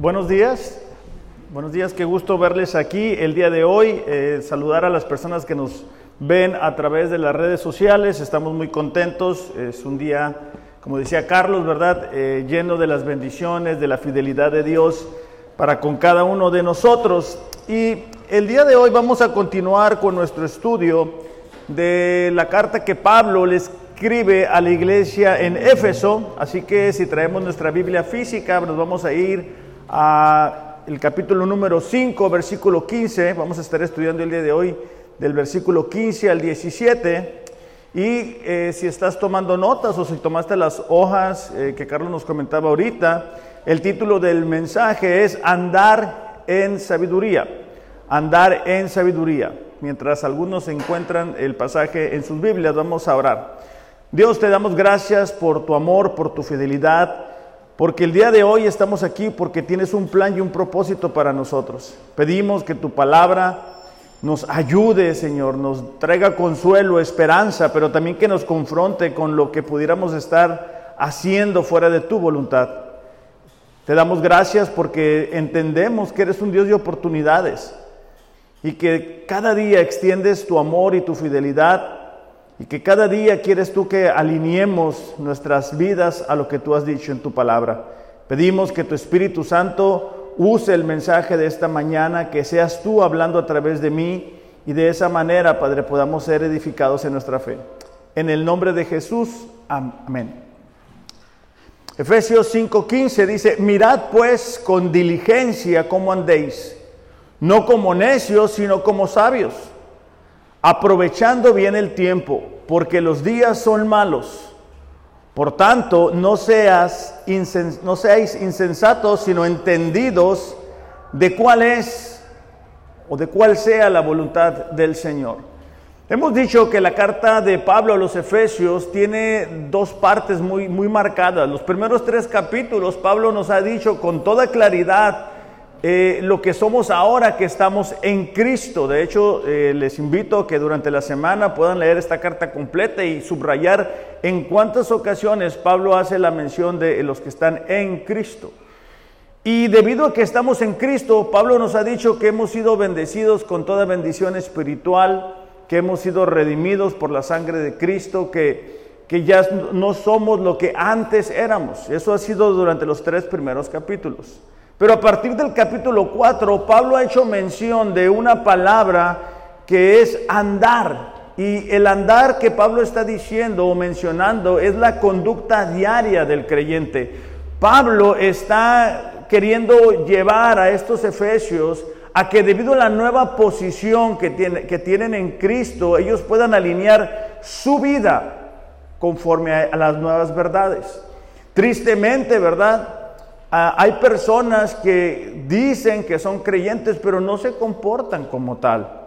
Buenos días, buenos días, qué gusto verles aquí el día de hoy, eh, saludar a las personas que nos ven a través de las redes sociales, estamos muy contentos, es un día, como decía Carlos, ¿verdad?, eh, lleno de las bendiciones, de la fidelidad de Dios para con cada uno de nosotros. Y el día de hoy vamos a continuar con nuestro estudio de la carta que Pablo les escribe a la iglesia en Éfeso, así que si traemos nuestra Biblia física, nos vamos a ir a el capítulo número 5, versículo 15. Vamos a estar estudiando el día de hoy del versículo 15 al 17. Y eh, si estás tomando notas o si tomaste las hojas eh, que Carlos nos comentaba ahorita, el título del mensaje es Andar en sabiduría. Andar en sabiduría. Mientras algunos encuentran el pasaje en sus Biblias, vamos a orar. Dios, te damos gracias por tu amor, por tu fidelidad. Porque el día de hoy estamos aquí porque tienes un plan y un propósito para nosotros. Pedimos que tu palabra nos ayude, Señor, nos traiga consuelo, esperanza, pero también que nos confronte con lo que pudiéramos estar haciendo fuera de tu voluntad. Te damos gracias porque entendemos que eres un Dios de oportunidades y que cada día extiendes tu amor y tu fidelidad y que cada día quieres tú que alineemos nuestras vidas a lo que tú has dicho en tu palabra. Pedimos que tu Espíritu Santo use el mensaje de esta mañana, que seas tú hablando a través de mí y de esa manera, Padre, podamos ser edificados en nuestra fe. En el nombre de Jesús, amén. Efesios 5:15 dice, mirad pues con diligencia cómo andéis, no como necios, sino como sabios aprovechando bien el tiempo, porque los días son malos. Por tanto, no, seas no seáis insensatos, sino entendidos de cuál es o de cuál sea la voluntad del Señor. Hemos dicho que la carta de Pablo a los Efesios tiene dos partes muy, muy marcadas. Los primeros tres capítulos, Pablo nos ha dicho con toda claridad eh, lo que somos ahora que estamos en Cristo. De hecho, eh, les invito a que durante la semana puedan leer esta carta completa y subrayar en cuántas ocasiones Pablo hace la mención de los que están en Cristo. Y debido a que estamos en Cristo, Pablo nos ha dicho que hemos sido bendecidos con toda bendición espiritual, que hemos sido redimidos por la sangre de Cristo, que, que ya no somos lo que antes éramos. Eso ha sido durante los tres primeros capítulos. Pero a partir del capítulo 4, Pablo ha hecho mención de una palabra que es andar. Y el andar que Pablo está diciendo o mencionando es la conducta diaria del creyente. Pablo está queriendo llevar a estos efesios a que debido a la nueva posición que, que tienen en Cristo, ellos puedan alinear su vida conforme a las nuevas verdades. Tristemente, ¿verdad? Ah, hay personas que dicen que son creyentes, pero no se comportan como tal.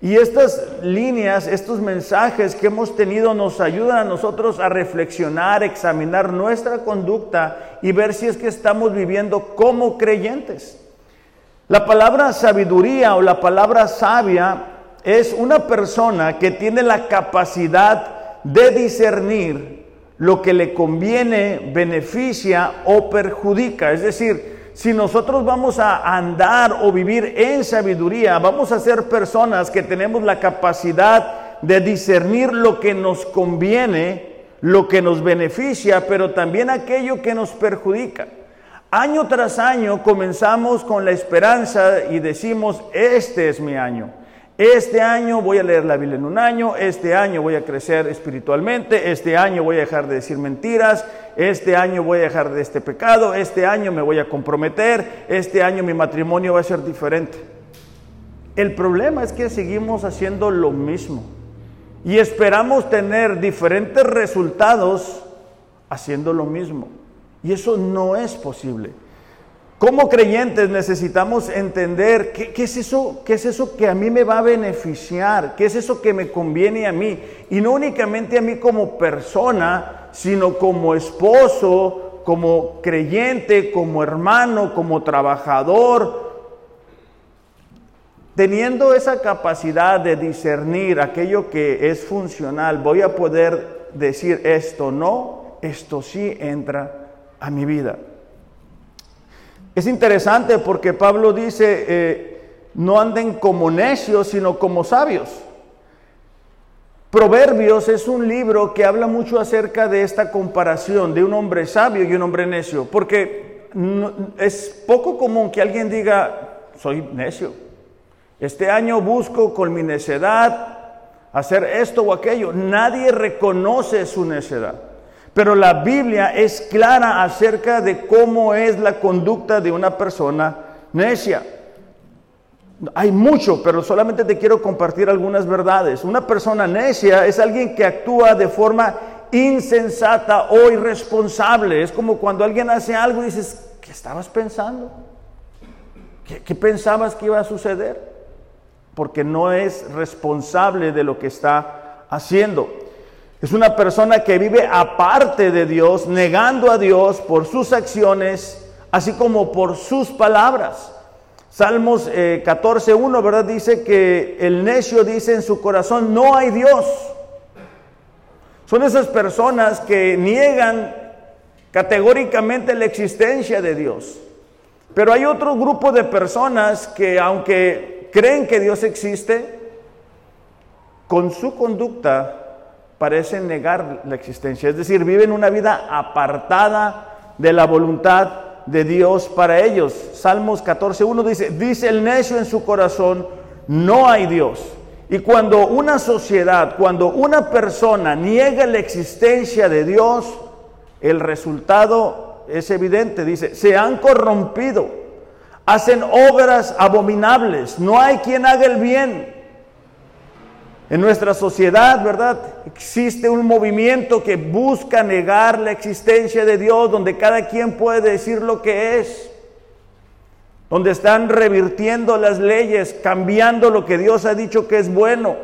Y estas líneas, estos mensajes que hemos tenido nos ayudan a nosotros a reflexionar, examinar nuestra conducta y ver si es que estamos viviendo como creyentes. La palabra sabiduría o la palabra sabia es una persona que tiene la capacidad de discernir lo que le conviene, beneficia o perjudica. Es decir, si nosotros vamos a andar o vivir en sabiduría, vamos a ser personas que tenemos la capacidad de discernir lo que nos conviene, lo que nos beneficia, pero también aquello que nos perjudica. Año tras año comenzamos con la esperanza y decimos, este es mi año. Este año voy a leer la Biblia en un año, este año voy a crecer espiritualmente, este año voy a dejar de decir mentiras, este año voy a dejar de este pecado, este año me voy a comprometer, este año mi matrimonio va a ser diferente. El problema es que seguimos haciendo lo mismo y esperamos tener diferentes resultados haciendo lo mismo. Y eso no es posible. Como creyentes necesitamos entender qué, es eso, qué es eso que a mí me va a beneficiar, qué es eso que me conviene a mí. Y no únicamente a mí como persona, sino como esposo, como creyente, como hermano, como trabajador. Teniendo esa capacidad de discernir aquello que es funcional, voy a poder decir esto no, esto sí entra a mi vida. Es interesante porque Pablo dice, eh, no anden como necios, sino como sabios. Proverbios es un libro que habla mucho acerca de esta comparación de un hombre sabio y un hombre necio, porque es poco común que alguien diga, soy necio. Este año busco con mi necedad hacer esto o aquello. Nadie reconoce su necedad. Pero la Biblia es clara acerca de cómo es la conducta de una persona necia. Hay mucho, pero solamente te quiero compartir algunas verdades. Una persona necia es alguien que actúa de forma insensata o irresponsable. Es como cuando alguien hace algo y dices, ¿qué estabas pensando? ¿Qué, pensabas que iba a suceder? Porque no es responsable de lo que está haciendo. Es una persona que vive aparte de Dios, negando a Dios por sus acciones, así como por sus palabras. Salmos 14.1, eh, ¿verdad? Dice que el necio dice en su corazón, no hay Dios. Son esas personas que niegan categóricamente la existencia de Dios. Pero hay otro grupo de personas que aunque creen que Dios existe, con su conducta parecen negar la existencia, es decir, viven una vida apartada de la voluntad de Dios para ellos. Salmos 14.1 dice, dice el necio en su corazón, no hay Dios. Y cuando una sociedad, cuando una persona niega la existencia de Dios, el resultado es evidente, dice, se han corrompido, hacen obras abominables, no hay quien haga el bien, en nuestra sociedad, ¿verdad? Existe un movimiento que busca negar la existencia de Dios, donde cada quien puede decir lo que es, donde están revirtiendo las leyes, cambiando lo que Dios ha dicho que es bueno.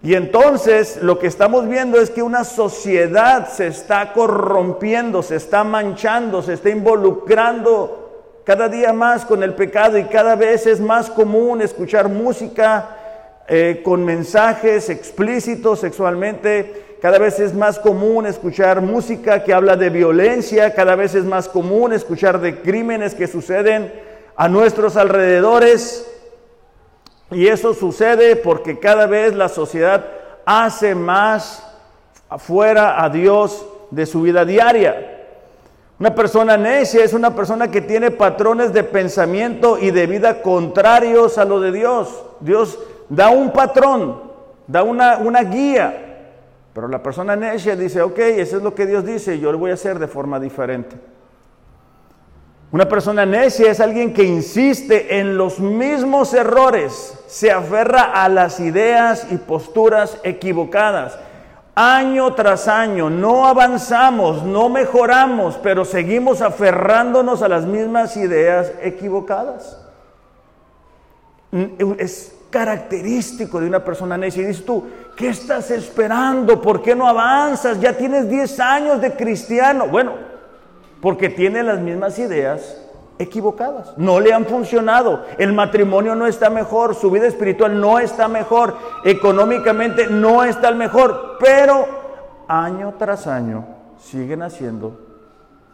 Y entonces lo que estamos viendo es que una sociedad se está corrompiendo, se está manchando, se está involucrando cada día más con el pecado y cada vez es más común escuchar música eh, con mensajes explícitos sexualmente. Cada vez es más común escuchar música que habla de violencia, cada vez es más común escuchar de crímenes que suceden a nuestros alrededores. Y eso sucede porque cada vez la sociedad hace más afuera a Dios de su vida diaria. Una persona necia es una persona que tiene patrones de pensamiento y de vida contrarios a lo de Dios. Dios da un patrón, da una, una guía, pero la persona necia dice, ok, eso es lo que Dios dice, yo lo voy a hacer de forma diferente. Una persona necia es alguien que insiste en los mismos errores, se aferra a las ideas y posturas equivocadas. Año tras año no avanzamos, no mejoramos, pero seguimos aferrándonos a las mismas ideas equivocadas. Es característico de una persona necia. Y dices tú, ¿qué estás esperando? ¿Por qué no avanzas? Ya tienes 10 años de cristiano. Bueno, porque tiene las mismas ideas equivocadas. No le han funcionado. El matrimonio no está mejor, su vida espiritual no está mejor, económicamente no está el mejor, pero año tras año siguen haciendo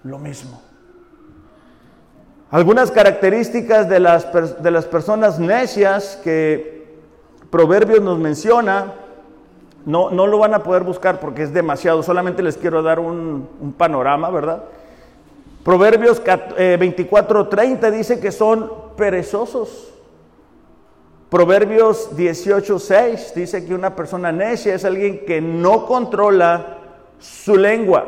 lo mismo. Algunas características de las, de las personas necias que Proverbios nos menciona, no, no, lo van a poder buscar porque es demasiado, solamente les quiero dar un, panorama, ¿verdad? Proverbios 24:30 eh, dice que son perezosos. Proverbios 18:6 dice que una persona necia es alguien que no controla su lengua.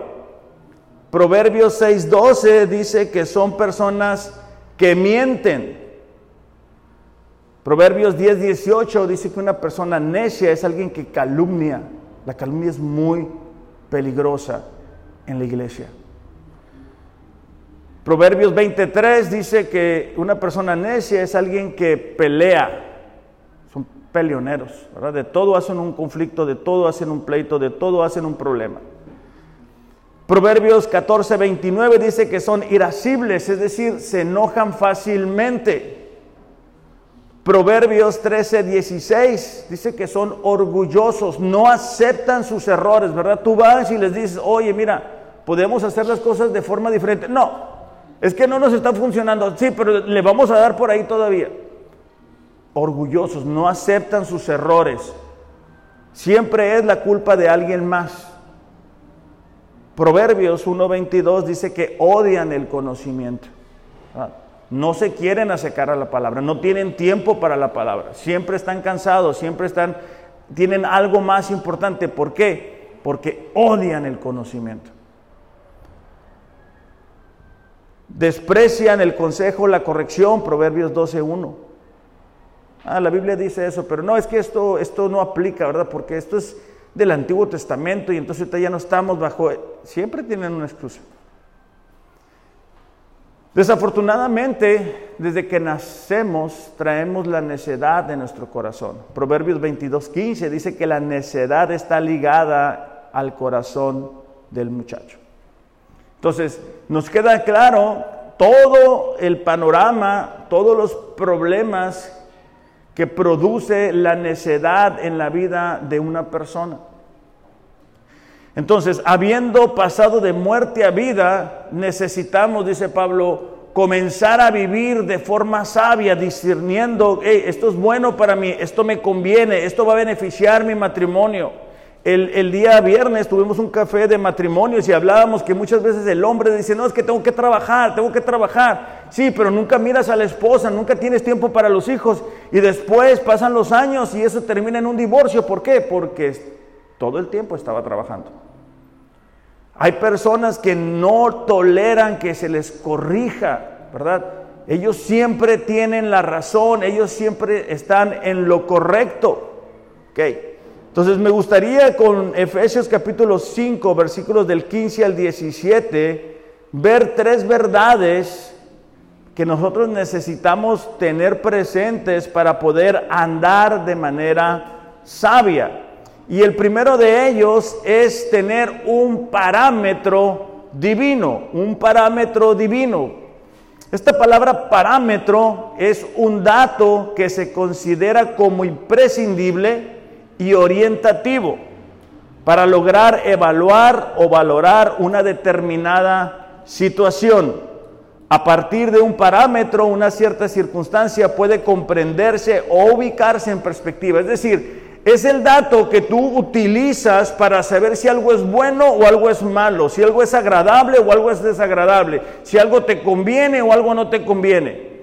Proverbios 6:12 dice que son personas que mienten. Proverbios 10:18 dice que una persona necia es alguien que calumnia. La calumnia es muy peligrosa en la iglesia. Proverbios 23 dice que una persona necia es alguien que pelea. Son peleoneros, ¿verdad? De todo hacen un conflicto, de todo hacen un pleito, de todo hacen un problema. Proverbios 14, 29 dice que son irascibles, es decir, se enojan fácilmente. Proverbios 13, 16 dice que son orgullosos, no aceptan sus errores, ¿verdad? Tú vas y les dices, oye, mira, podemos hacer las cosas de forma diferente. No, Es que no nos está funcionando. Sí, pero le vamos a dar por ahí todavía. Orgullosos, no aceptan sus errores. Siempre es la culpa de alguien más. Proverbios 1.22 dice que odian el conocimiento. Ah, no se quieren acercar a la palabra, no tienen tiempo para la palabra. Siempre están cansados, siempre están, tienen algo más importante. ¿Por qué? Porque odian el conocimiento. Desprecian el consejo, la corrección, Proverbios 12.1. Ah, la Biblia dice eso, pero no, es que esto, esto no aplica, ¿verdad? Porque esto es del Antiguo Testamento y entonces ya no estamos bajo... Siempre tienen una excusa. Desafortunadamente, desde que nacemos, traemos la necedad de nuestro corazón. Proverbios 22.15 dice que la necedad está ligada al corazón del muchacho. Entonces, nos queda claro todo el panorama, todos los problemas que produce la necedad en la vida de una persona. Entonces, habiendo pasado de muerte a vida, necesitamos, dice Pablo, comenzar a vivir de forma sabia, discerniendo, esto es bueno para mí, esto me conviene, esto va a beneficiar mi matrimonio. El, día viernes tuvimos un café de matrimonios y hablábamos que muchas veces el hombre dice, no, es que tengo que trabajar, tengo que trabajar. Sí, pero nunca miras a la esposa, nunca tienes tiempo para los hijos y después pasan los años y eso termina en un divorcio. ¿Por qué? Porque todo el tiempo estaba trabajando. Hay personas que no toleran que se les corrija, ¿verdad? Ellos siempre tienen la razón, ellos siempre están en lo correcto. ¿ok? Entonces me gustaría con Efesios capítulo 5, versículos del 15 al 17, ver tres verdades que nosotros necesitamos tener presentes para poder andar de manera sabia. Y el primero de ellos es tener un parámetro divino, un parámetro divino. Esta palabra parámetro es un dato que se considera como imprescindible y orientativo para lograr evaluar o valorar una determinada situación. A partir de un parámetro, una cierta circunstancia puede comprenderse o ubicarse en perspectiva. Es decir, es el dato que tú utilizas para saber si algo es bueno o algo es malo, si algo es agradable o algo es desagradable, si algo te conviene o algo no te conviene.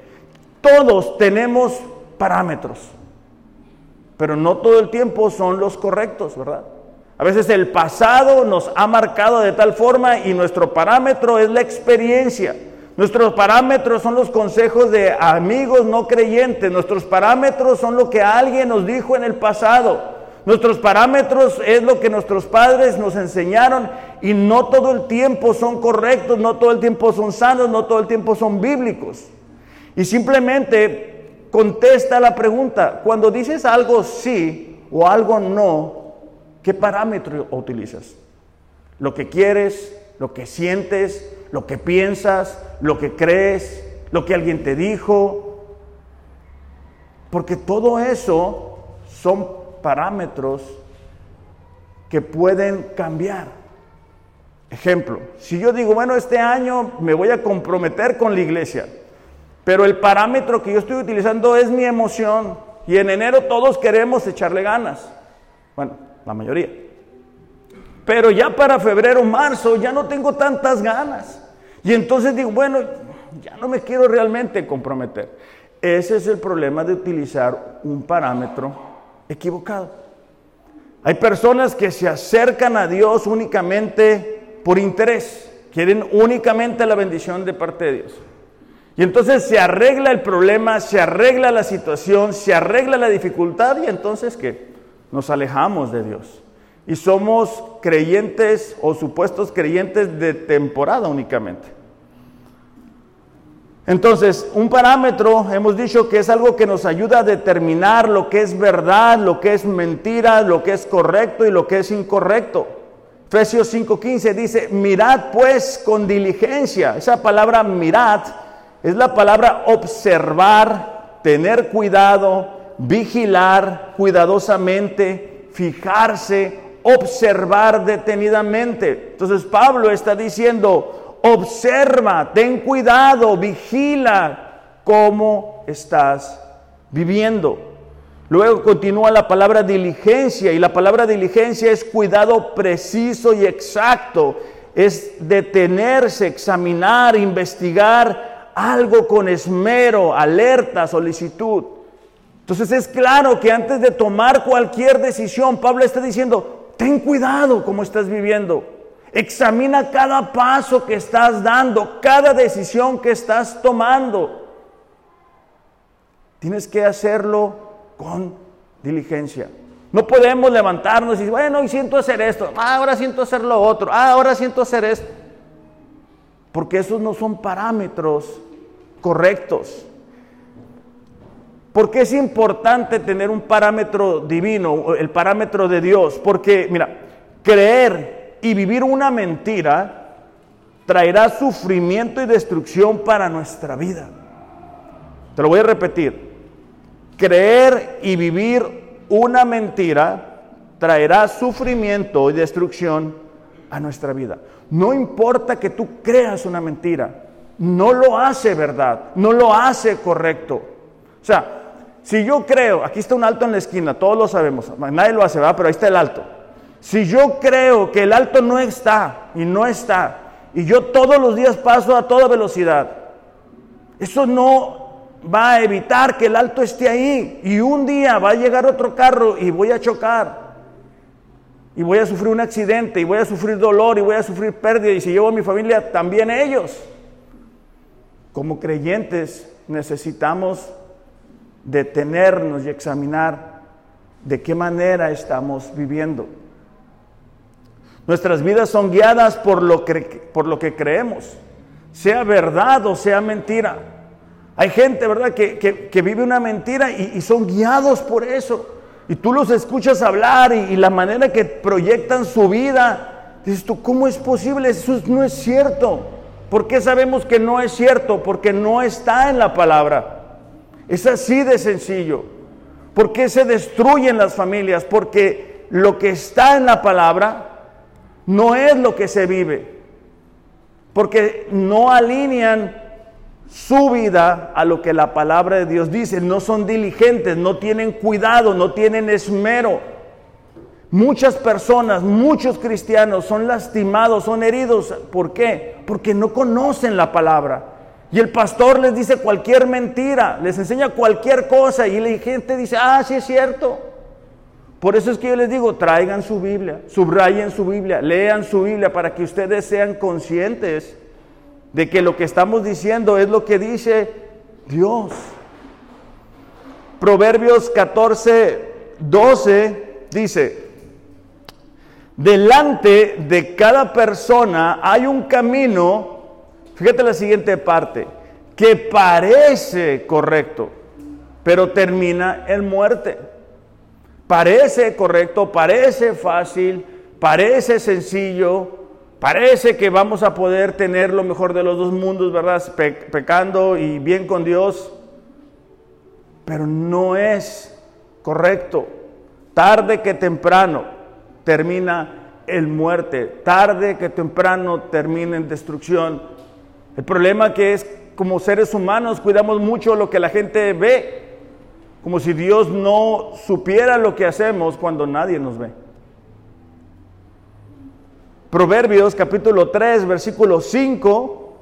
Todos tenemos parámetros pero no todo el tiempo son los correctos, ¿verdad? A veces el pasado nos ha marcado de tal forma y nuestro parámetro es la experiencia. Nuestros parámetros son los consejos de amigos no creyentes. Nuestros parámetros son lo que alguien nos dijo en el pasado. Nuestros parámetros es lo que nuestros padres nos enseñaron y no todo el tiempo son correctos, no todo el tiempo son sanos, no todo el tiempo son bíblicos. Y simplemente contesta la pregunta. Cuando dices algo sí o algo no, ¿qué parámetro utilizas? Lo que quieres, lo que sientes, lo que piensas, lo que crees, lo que alguien te dijo. Porque todo eso son parámetros que pueden cambiar. Ejemplo, si yo digo, bueno, este año me voy a comprometer con la iglesia, pero el parámetro que yo estoy utilizando es mi emoción. Y en enero todos queremos echarle ganas. Bueno, la mayoría. Pero ya para febrero, marzo, ya no tengo tantas ganas. Y entonces digo, bueno, ya no me quiero realmente comprometer. Ese es el problema de utilizar un parámetro equivocado. Hay personas que se acercan a Dios únicamente por interés. Quieren únicamente la bendición de parte de Dios. Y entonces se arregla el problema, se arregla la situación, se arregla la dificultad y entonces ¿qué? Nos alejamos de Dios. Y somos creyentes o supuestos creyentes de temporada únicamente. Entonces, un parámetro, hemos dicho que es algo que nos ayuda a determinar lo que es verdad, lo que es mentira, lo que es correcto y lo que es incorrecto. Efesios 5:15 dice, mirad pues con diligencia. Esa palabra mirad es la palabra observar, tener cuidado, vigilar cuidadosamente, fijarse, observar detenidamente. Entonces Pablo está diciendo, observa, ten cuidado, vigila cómo estás viviendo. Luego continúa la palabra diligencia y la palabra diligencia es cuidado preciso y exacto, es detenerse, examinar, investigar algo con esmero, alerta, solicitud. Entonces es claro que antes de tomar cualquier decisión, Pablo está diciendo, ten cuidado cómo estás viviendo. Examina cada paso que estás dando, cada decisión que estás tomando. Tienes que hacerlo con diligencia. No podemos levantarnos y decir, bueno, hoy siento hacer esto, ah, ahora siento hacer lo otro, ah, ahora siento hacer esto. Porque esos no son parámetros correctos. Porque es importante tener un parámetro divino, el parámetro de Dios? Porque, mira, creer y vivir una mentira traerá sufrimiento y destrucción para nuestra vida. Te lo voy a repetir. Creer y vivir una mentira traerá sufrimiento y destrucción a nuestra vida. No importa que tú creas una mentira, no lo hace verdad, no lo hace correcto. O sea, si yo creo, aquí está un alto en la esquina, todos lo sabemos, nadie lo hace, ¿verdad? Pero ahí está el alto. Si yo creo que el alto no está y no está, y yo todos los días paso a toda velocidad, eso no va a evitar que el alto esté ahí. Y un día va a llegar otro carro y voy a chocar. Y voy a sufrir un accidente, y voy a sufrir dolor, y voy a sufrir pérdida. Y si llevo a mi familia, también ellos. Como creyentes necesitamos detenernos y examinar de qué manera estamos viviendo. Nuestras vidas son guiadas por lo que, por lo que creemos, sea verdad o sea mentira. Hay gente, ¿verdad?, que, vive una mentira y, son guiados por eso. Y tú los escuchas hablar y, la manera que proyectan su vida. Dices ¿cómo es posible? Eso no es cierto. ¿Por qué sabemos que no es cierto? Porque no está en la palabra. Es así de sencillo. ¿Por qué se destruyen las familias? Porque lo que está en la palabra no es lo que se vive. Porque no alinean su vida a lo que la palabra de Dios dice. No son diligentes, no tienen cuidado, no tienen esmero. Muchas personas, muchos cristianos son lastimados, son heridos. ¿Por qué? Porque no conocen la palabra. Y el pastor les dice cualquier mentira, les enseña cualquier cosa y la gente dice, ah, sí es cierto. Por eso es que yo les digo, traigan su Biblia, subrayen su Biblia, lean su Biblia para que ustedes sean conscientes de que lo que estamos diciendo es lo que dice Dios. Proverbios 14, 12 dice, delante de cada persona hay un camino, fíjate la siguiente parte, que parece correcto, pero termina en muerte. Parece correcto, parece fácil, parece sencillo, Parece que vamos a poder tener lo mejor de los dos mundos, ¿verdad? pecando y bien con Dios, pero no es correcto. Tarde que temprano termina en muerte, tarde que temprano termina en destrucción. El problema que es como seres humanos cuidamos mucho lo que la gente ve, como si Dios no supiera lo que hacemos cuando nadie nos ve. Proverbios capítulo 3, versículo 5.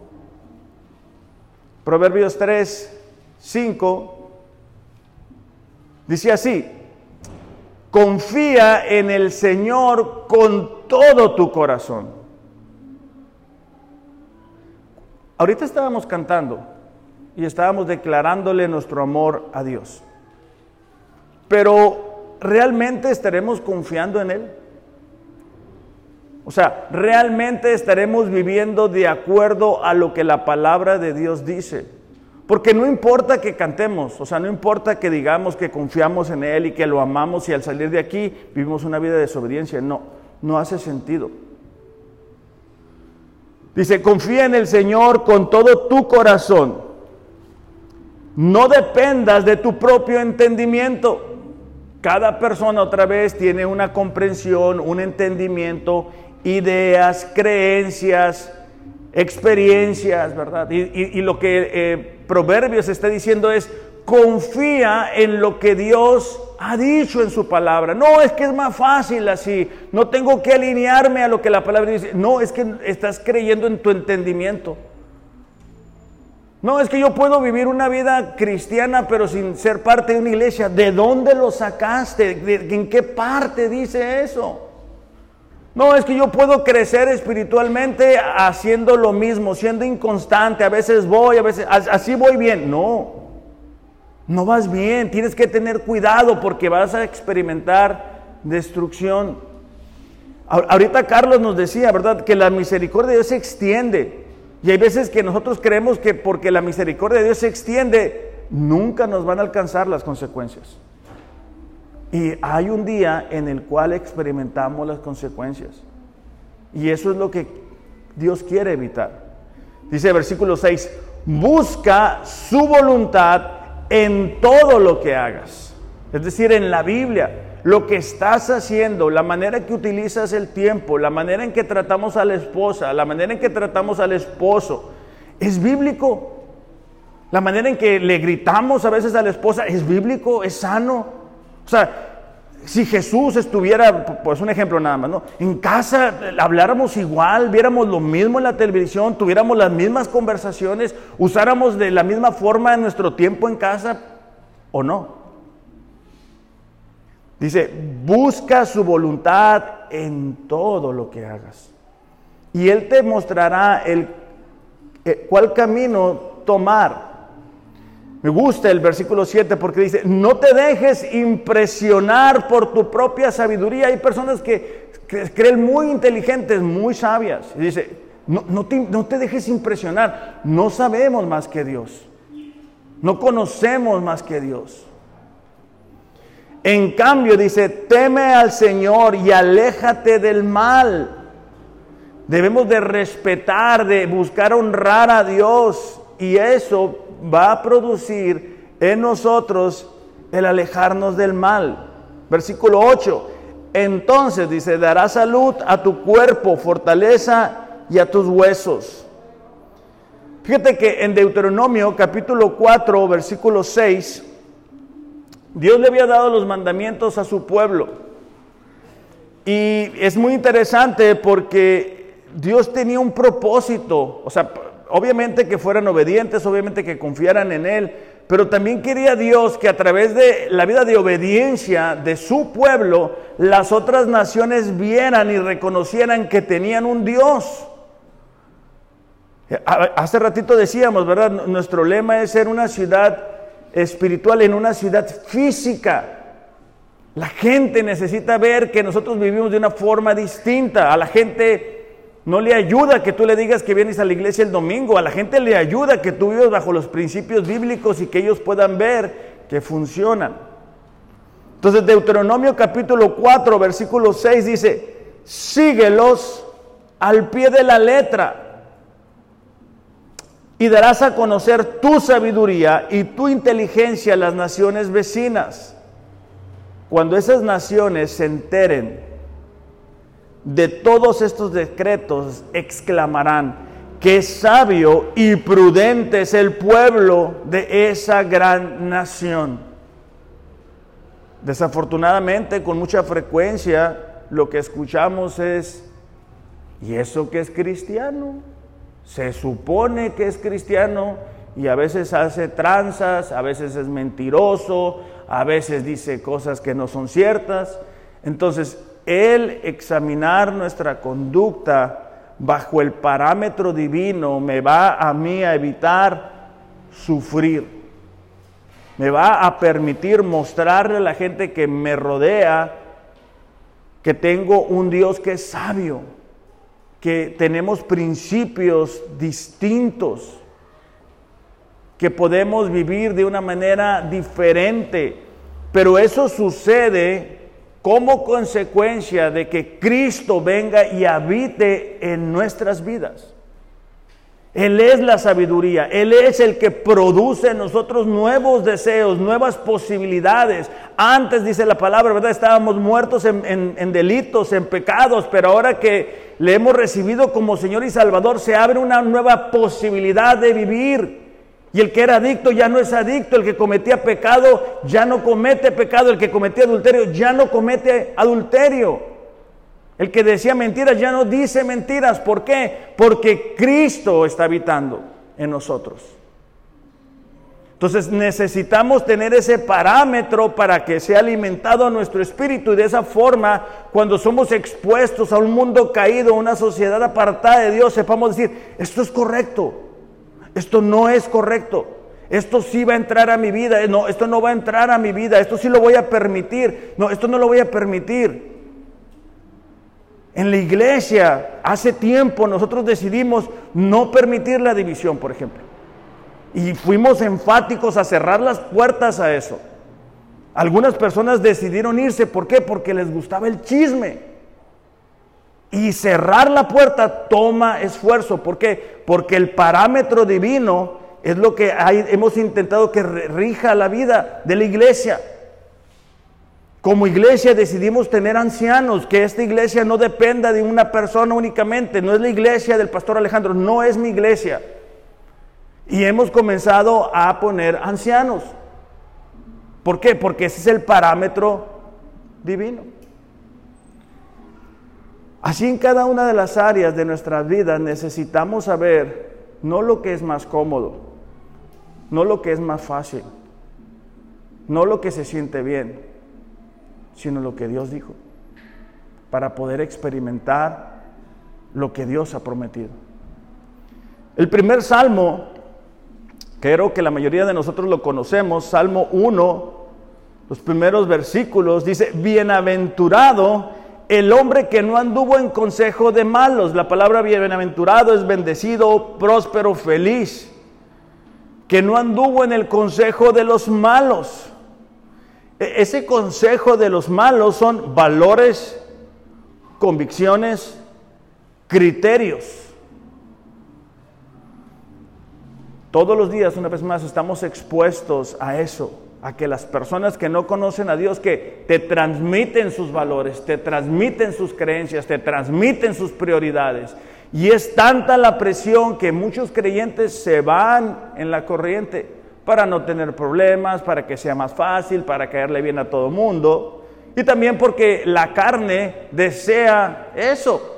Proverbios 3, 5. Dice así, confía en el Señor con todo tu corazón. Ahorita estábamos cantando y estábamos declarándole nuestro amor a Dios. Pero ¿realmente estaremos confiando en Él? O sea, realmente estaremos viviendo de acuerdo a lo que la palabra de Dios dice. Porque no importa que cantemos, o sea, no importa que digamos que confiamos en Él y que lo amamos y al salir de aquí vivimos una vida de desobediencia. No, no hace sentido. Dice, confía en el Señor con todo tu corazón. No dependas de tu propio entendimiento. Cada persona otra vez tiene una comprensión, un entendimiento ideas, creencias experiencias, ¿verdad? Y, lo que eh, Proverbios está diciendo es, confía en lo que Dios ha dicho en su palabra. No, es que es más fácil así. No tengo que alinearme a lo que la palabra dice. No, es que estás creyendo en tu entendimiento. No, es que yo puedo vivir una vida cristiana pero sin ser parte de una iglesia. ¿De dónde lo sacaste? ¿En qué parte dice eso? No, es que yo puedo crecer espiritualmente haciendo lo mismo, siendo inconstante. A veces voy, a veces así voy bien. No, no vas bien. Tienes que tener cuidado porque vas a experimentar destrucción. Ahorita Carlos nos decía, ¿verdad? Que la misericordia de Dios se extiende. Y hay veces que nosotros creemos que porque la misericordia de Dios se extiende, nunca nos van a alcanzar las consecuencias. Y hay un día en el cual experimentamos las consecuencias. Y eso es lo que Dios quiere evitar. Dice versículo 6, busca su voluntad en todo lo que hagas. Es decir, en la Biblia lo que estás haciendo, la manera que utilizas el tiempo, la manera en que tratamos a la esposa, la manera en que tratamos al esposo, es bíblico. La manera en que le gritamos a veces a la esposa es bíblico, es sano. O sea, si Jesús estuviera, pues un ejemplo nada más, ¿no? En casa habláramos igual, viéramos lo mismo en la televisión, tuviéramos las mismas conversaciones, usáramos de la misma forma nuestro tiempo en casa, ¿o no? Dice, busca su voluntad en todo lo que hagas. Y Él te mostrará el, eh, cuál camino tomar. Me gusta el versículo 7 porque dice, no te dejes impresionar por tu propia sabiduría. Hay personas que, creen muy inteligentes, muy sabias. Y dice, no, no, te, dejes impresionar. No sabemos más que Dios. No conocemos más que Dios. En cambio, dice, teme al Señor y aléjate del mal. Debemos de respetar, de buscar honrar a Dios y eso va a producir en nosotros el alejarnos del mal. Versículo 8. Entonces dice, dará salud a tu cuerpo, fortaleza y a tus huesos. Fíjate que en Deuteronomio capítulo 4, versículo 6, Dios le había dado los mandamientos a su pueblo. Y es muy interesante porque Dios tenía un propósito, o sea, obviamente que fueran obedientes, obviamente que confiaran en Él, pero también quería Dios que a través de la vida de obediencia de su pueblo, las otras naciones vieran y reconocieran que tenían un Dios. Hace ratito decíamos, ¿verdad? Nuestro lema es ser una ciudad espiritual en una ciudad física. La gente necesita ver que nosotros vivimos de una forma distinta. A la gente no le ayuda que tú le digas que vienes a la iglesia el domingo. A la gente le ayuda que tú vivas bajo los principios bíblicos y que ellos puedan ver que funcionan. Entonces Deuteronomio capítulo 4 versículo 6 dice, síguelos al pie de la letra y darás a conocer tu sabiduría y tu inteligencia a las naciones vecinas. Cuando esas naciones se enteren de todos estos decretos, exclamarán, qué sabio y prudente es el pueblo de esa gran nación. Desafortunadamente, con mucha frecuencia, lo que escuchamos es, ¿y eso que es cristiano? se supone que es cristiano y a veces hace tranzas, a veces es mentiroso, a veces dice cosas que no son ciertas. Entonces, el examinar nuestra conducta bajo el parámetro divino me va a mí a evitar sufrir. Me va a permitir mostrarle a la gente que me rodea que tengo un Dios que es sabio que tenemos principios distintos, que podemos vivir de una manera diferente, pero eso sucede como consecuencia de que Cristo venga y habite en nuestras vidas. Él es la sabiduría, Él es el que produce en nosotros nuevos deseos, nuevas posibilidades. Antes, dice la palabra, ¿verdad? Estábamos muertos en, en, delitos, en pecados, pero ahora que le hemos recibido como Señor y Salvador, se abre una nueva posibilidad de vivir. Y el que era adicto ya no es adicto, el que cometía pecado ya no comete pecado, el que cometía adulterio ya no comete adulterio. El que decía mentiras ya no dice mentiras. ¿Por qué? Porque Cristo está habitando en nosotros. Entonces necesitamos tener ese parámetro para que sea alimentado nuestro espíritu y de esa forma, cuando somos expuestos a un mundo caído, a una sociedad apartada de Dios, sepamos decir, esto es correcto, esto no es correcto, esto sí va a entrar a mi vida, no, esto no va a entrar a mi vida, esto sí lo voy a permitir, no, esto no lo voy a permitir. En la iglesia, hace tiempo nosotros decidimos no permitir la división, por ejemplo. Y fuimos enfáticos a cerrar las puertas a eso. Algunas personas decidieron irse, ¿por qué? Porque les gustaba el chisme. Y cerrar la puerta toma esfuerzo. ¿Por qué? Porque el parámetro divino es lo que hemos intentado que rija la vida de la iglesia. Como iglesia decidimos tener ancianos, que esta iglesia no dependa de una persona únicamente, no es la iglesia del pastor Alejandro, no es mi iglesia. Y hemos comenzado a poner ancianos. ¿Por qué? Porque ese es el parámetro divino. Así en cada una de las áreas de nuestras vidas necesitamos saber no lo que es más cómodo, no lo que es más fácil, no lo que se siente bien, sino lo que Dios dijo, para poder experimentar lo que Dios ha prometido. El primer salmo Creo que la mayoría de nosotros lo conocemos. Salmo 1, los primeros versículos, dice, bienaventurado el hombre que no anduvo en consejo de malos. La palabra bienaventurado es bendecido, próspero, feliz. Que no anduvo en el consejo de los malos. E-, ese consejo de los malos son valores, convicciones, criterios. Todos los días, una vez más, estamos expuestos a eso, a que las personas que no conocen a Dios, que te transmiten sus valores, te transmiten sus creencias, te transmiten sus prioridades. Y es tanta la presión que muchos creyentes se van en la corriente para no tener problemas, para que sea más fácil, para caerle bien a todo mundo. Y también porque la carne desea eso,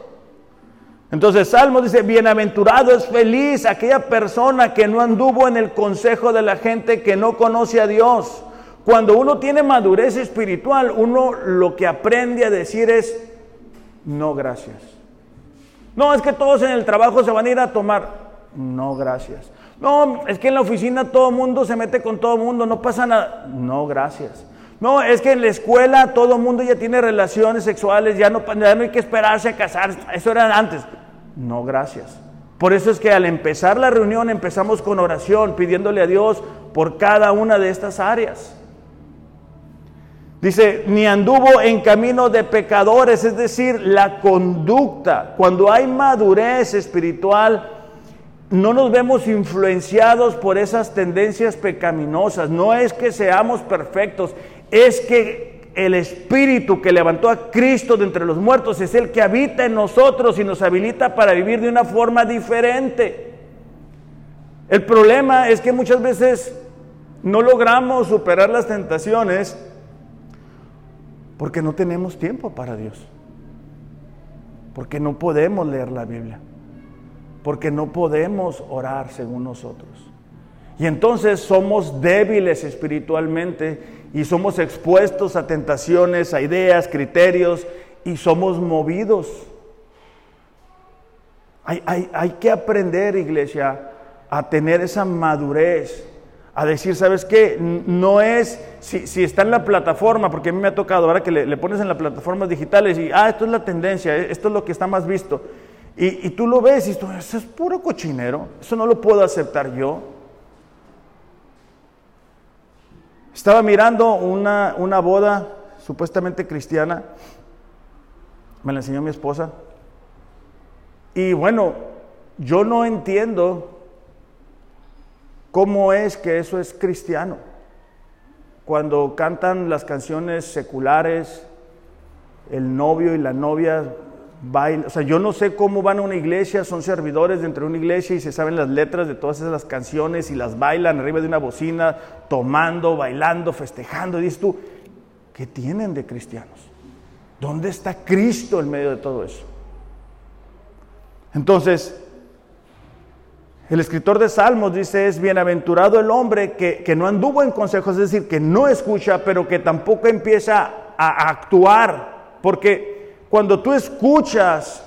entonces Salmo dice, bienaventurado es feliz aquella persona que no anduvo en el consejo de la gente que no conoce a Dios. Cuando uno tiene madurez espiritual, uno lo que aprende a decir es, no gracias. No, es que todos en el trabajo se van a ir a tomar. No, gracias. No, es que en la oficina todo mundo se mete con todo mundo, no pasa nada. No, gracias. No, es que en la escuela todo mundo ya tiene relaciones sexuales, ya no, ya no hay que esperarse a casarse. Eso era antes. No, gracias. Por eso es que al empezar la reunión empezamos con oración, pidiéndole a Dios por cada una de estas áreas. Dice, ni anduvo en camino de pecadores, es decir, la conducta. Cuando hay madurez espiritual, no nos vemos influenciados por esas tendencias pecaminosas. No es que seamos perfectos, es que el Espíritu que levantó a Cristo de entre los muertos es el que habita en nosotros y nos habilita para vivir de una forma diferente. El problema es que muchas veces no logramos superar las tentaciones porque no tenemos tiempo para Dios, porque no podemos leer la Biblia, porque no podemos orar según nosotros. Y entonces somos débiles espiritualmente y somos expuestos a tentaciones, a ideas, criterios y somos movidos. Hay, hay, que aprender, iglesia, a tener esa madurez, a decir, ¿sabes qué? No es, si, está en la plataforma, porque a mí me ha tocado, ahora que le, pones en las plataformas digitales y, ah, esto es la tendencia, eh, esto es lo que está más visto. Y, y tú lo ves y esto, eso es puro cochinero, eso no lo puedo aceptar yo. Estaba mirando una, una boda supuestamente cristiana, me la enseñó mi esposa, y bueno, yo no entiendo cómo es que eso es cristiano. Cuando cantan las canciones seculares, el novio y la novia bailan. O sea, yo no sé cómo van a una iglesia, son servidores dentro de una iglesia y se saben las letras de todas esas canciones y las bailan arriba de una bocina, tomando, bailando, festejando. Dices tú, ¿qué tienen de cristianos? ¿Dónde está Cristo en medio de todo eso? Entonces, el escritor de Salmos dice, es bienaventurado el hombre que, que, no anduvo en consejos, es decir, que no escucha, pero que tampoco empieza a actuar, porque cuando tú escuchas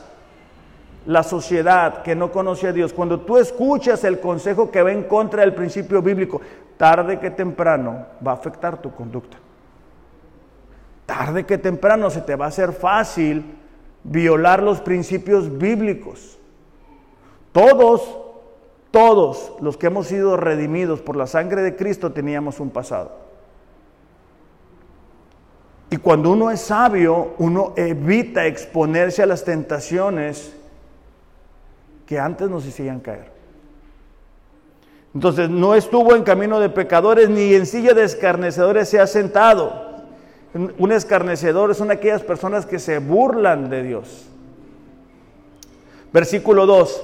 la sociedad que no conoce a Dios, cuando tú escuchas el consejo que va en contra del principio bíblico, tarde que temprano va a afectar tu conducta. Tarde que temprano se te va a hacer fácil violar los principios bíblicos. Todos, todos los que hemos sido redimidos por la sangre de Cristo teníamos un pasado. Y cuando uno es sabio, uno evita exponerse a las tentaciones que antes nos hicieran caer. Entonces, no estuvo en camino de pecadores ni en silla de escarnecedores se ha sentado. Un escarnecedor son aquellas personas que se burlan de Dios. Versículo 2,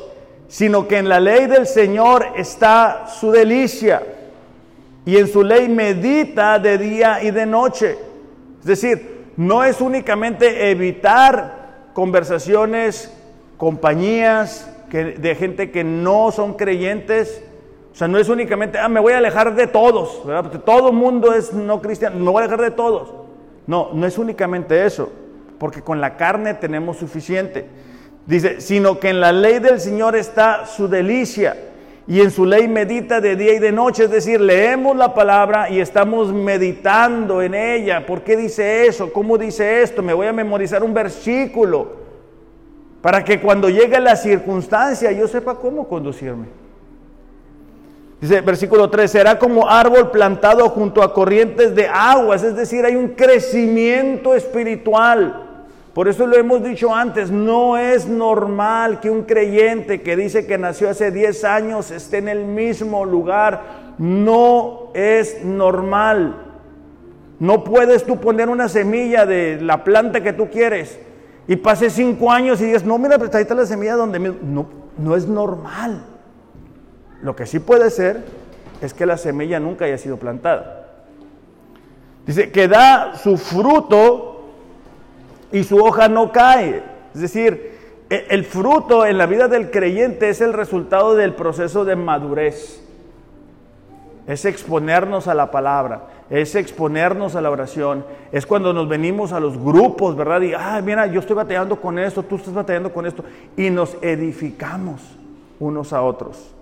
sino que en la ley del Señor está su delicia y en su ley medita de día y de noche. Es decir, no es únicamente evitar conversaciones, compañías de gente que no son creyentes. O sea, no es únicamente, ah, me voy a alejar de todos, ¿verdad? Porque todo el mundo es no cristiano, me voy a alejar de todos. No, no es únicamente eso, porque con la carne tenemos suficiente. Dice, sino que en la ley del Señor está su delicia y en su ley medita de día y de noche, es decir, leemos la palabra y estamos meditando en ella. ¿Por qué dice eso? ¿Cómo dice esto? Me voy a memorizar un versículo para que cuando llegue la circunstancia yo sepa cómo conducirme. Dice versículo 3, será como árbol plantado junto a corrientes de aguas, es decir, hay un crecimiento espiritual. Por eso lo hemos dicho antes, no es normal que un creyente que dice que nació hace 10 años esté en el mismo lugar. No es normal. No puedes tú poner una semilla de la planta que tú quieres y pase 5 años y digas, no, mira, pero ahí está la semilla donde... No, no es normal. Lo que sí puede ser es que la semilla nunca haya sido plantada. Dice que da su fruto y su hoja no cae. Es decir, e, el fruto en la vida del creyente es el resultado del proceso de madurez. Es exponernos a la palabra, es exponernos a la oración, es cuando nos venimos a los grupos, ¿verdad? Y, ah, mira, yo estoy batallando con esto, tú estás batallando con esto, y nos edificamos unos a otros.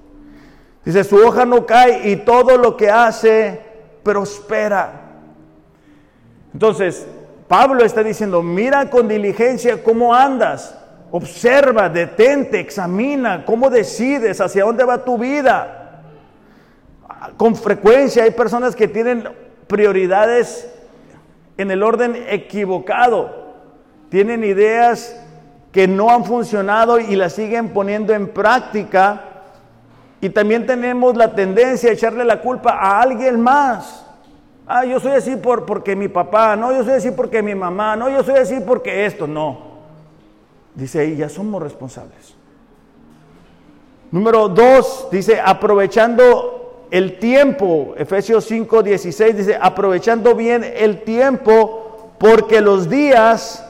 Dice, su hoja no cae y todo lo que hace prospera. Entonces, Pablo está diciendo, mira con diligencia cómo andas, observa, detente, examina, cómo decides, hacia dónde va tu vida. Con frecuencia hay personas que tienen prioridades en el orden equivocado, tienen ideas que no han funcionado y las siguen poniendo en práctica. Y también tenemos la tendencia a echarle la culpa a alguien más. Ah, yo soy así por, porque mi papá, no, yo soy así porque mi mamá, no, yo soy así porque esto, no. Dice ahí, ya somos responsables. Número dos, dice, aprovechando el tiempo, Efesios 5, 16, dice, aprovechando bien el tiempo porque los días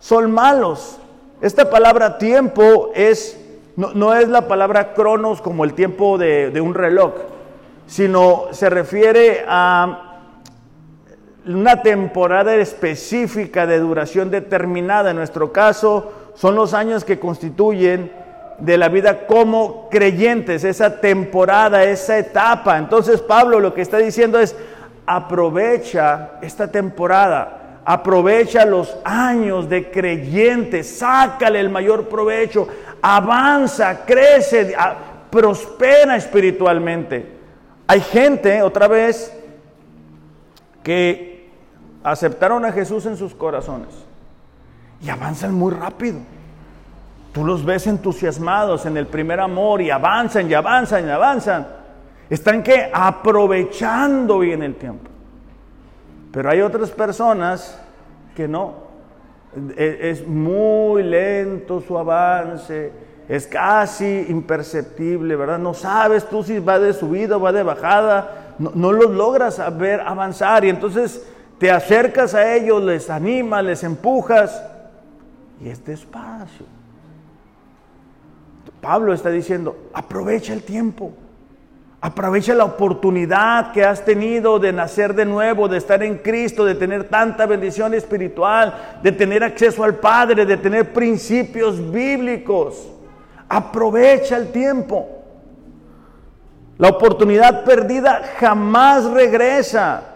son malos. Esta palabra tiempo es, no, es la palabra cronos como el tiempo de, de un reloj, sino se refiere a una temporada específica de duración determinada. En nuestro caso, son los años que constituyen de la vida como creyentes, esa temporada, esa etapa. Entonces Pablo lo que está diciendo es, aprovecha esta temporada, aprovecha los años de creyentes, sácale el mayor provecho, avanza, crece, prospera espiritualmente. Hay gente, otra vez, que aceptaron a Jesús en sus corazones y avanzan muy rápido. Tú los ves entusiasmados en el primer amor y avanzan y avanzan y avanzan. Están que aprovechando bien el tiempo. Pero hay otras personas que no. e, es muy lento su avance, es casi imperceptible, ¿verdad? No sabes tú si va de subida o va de bajada, no, no los logras ver avanzar y entonces te acercas a ellos, les animas, les empujas y es despacio. Pablo está diciendo, aprovecha el tiempo. Aprovecha la oportunidad que has tenido de nacer de nuevo, de estar en Cristo, de tener tanta bendición espiritual, de tener acceso al Padre, de tener principios bíblicos. Aprovecha el tiempo. La oportunidad perdida jamás regresa.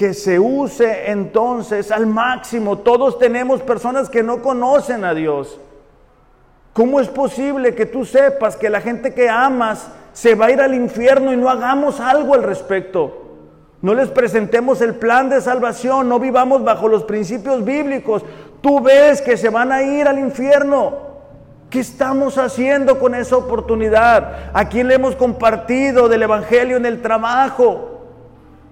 Que se use entonces al máximo. Todos tenemos personas que no conocen a Dios. ¿Cómo es posible que tú sepas que la gente que amas se va a ir al infierno y no hagamos algo al respecto. No les presentemos el plan de salvación, no vivamos bajo los principios bíblicos. Tú ves que se van a ir al infierno. ¿Qué estamos haciendo con esa oportunidad? ¿A quién le hemos compartido del Evangelio en el trabajo?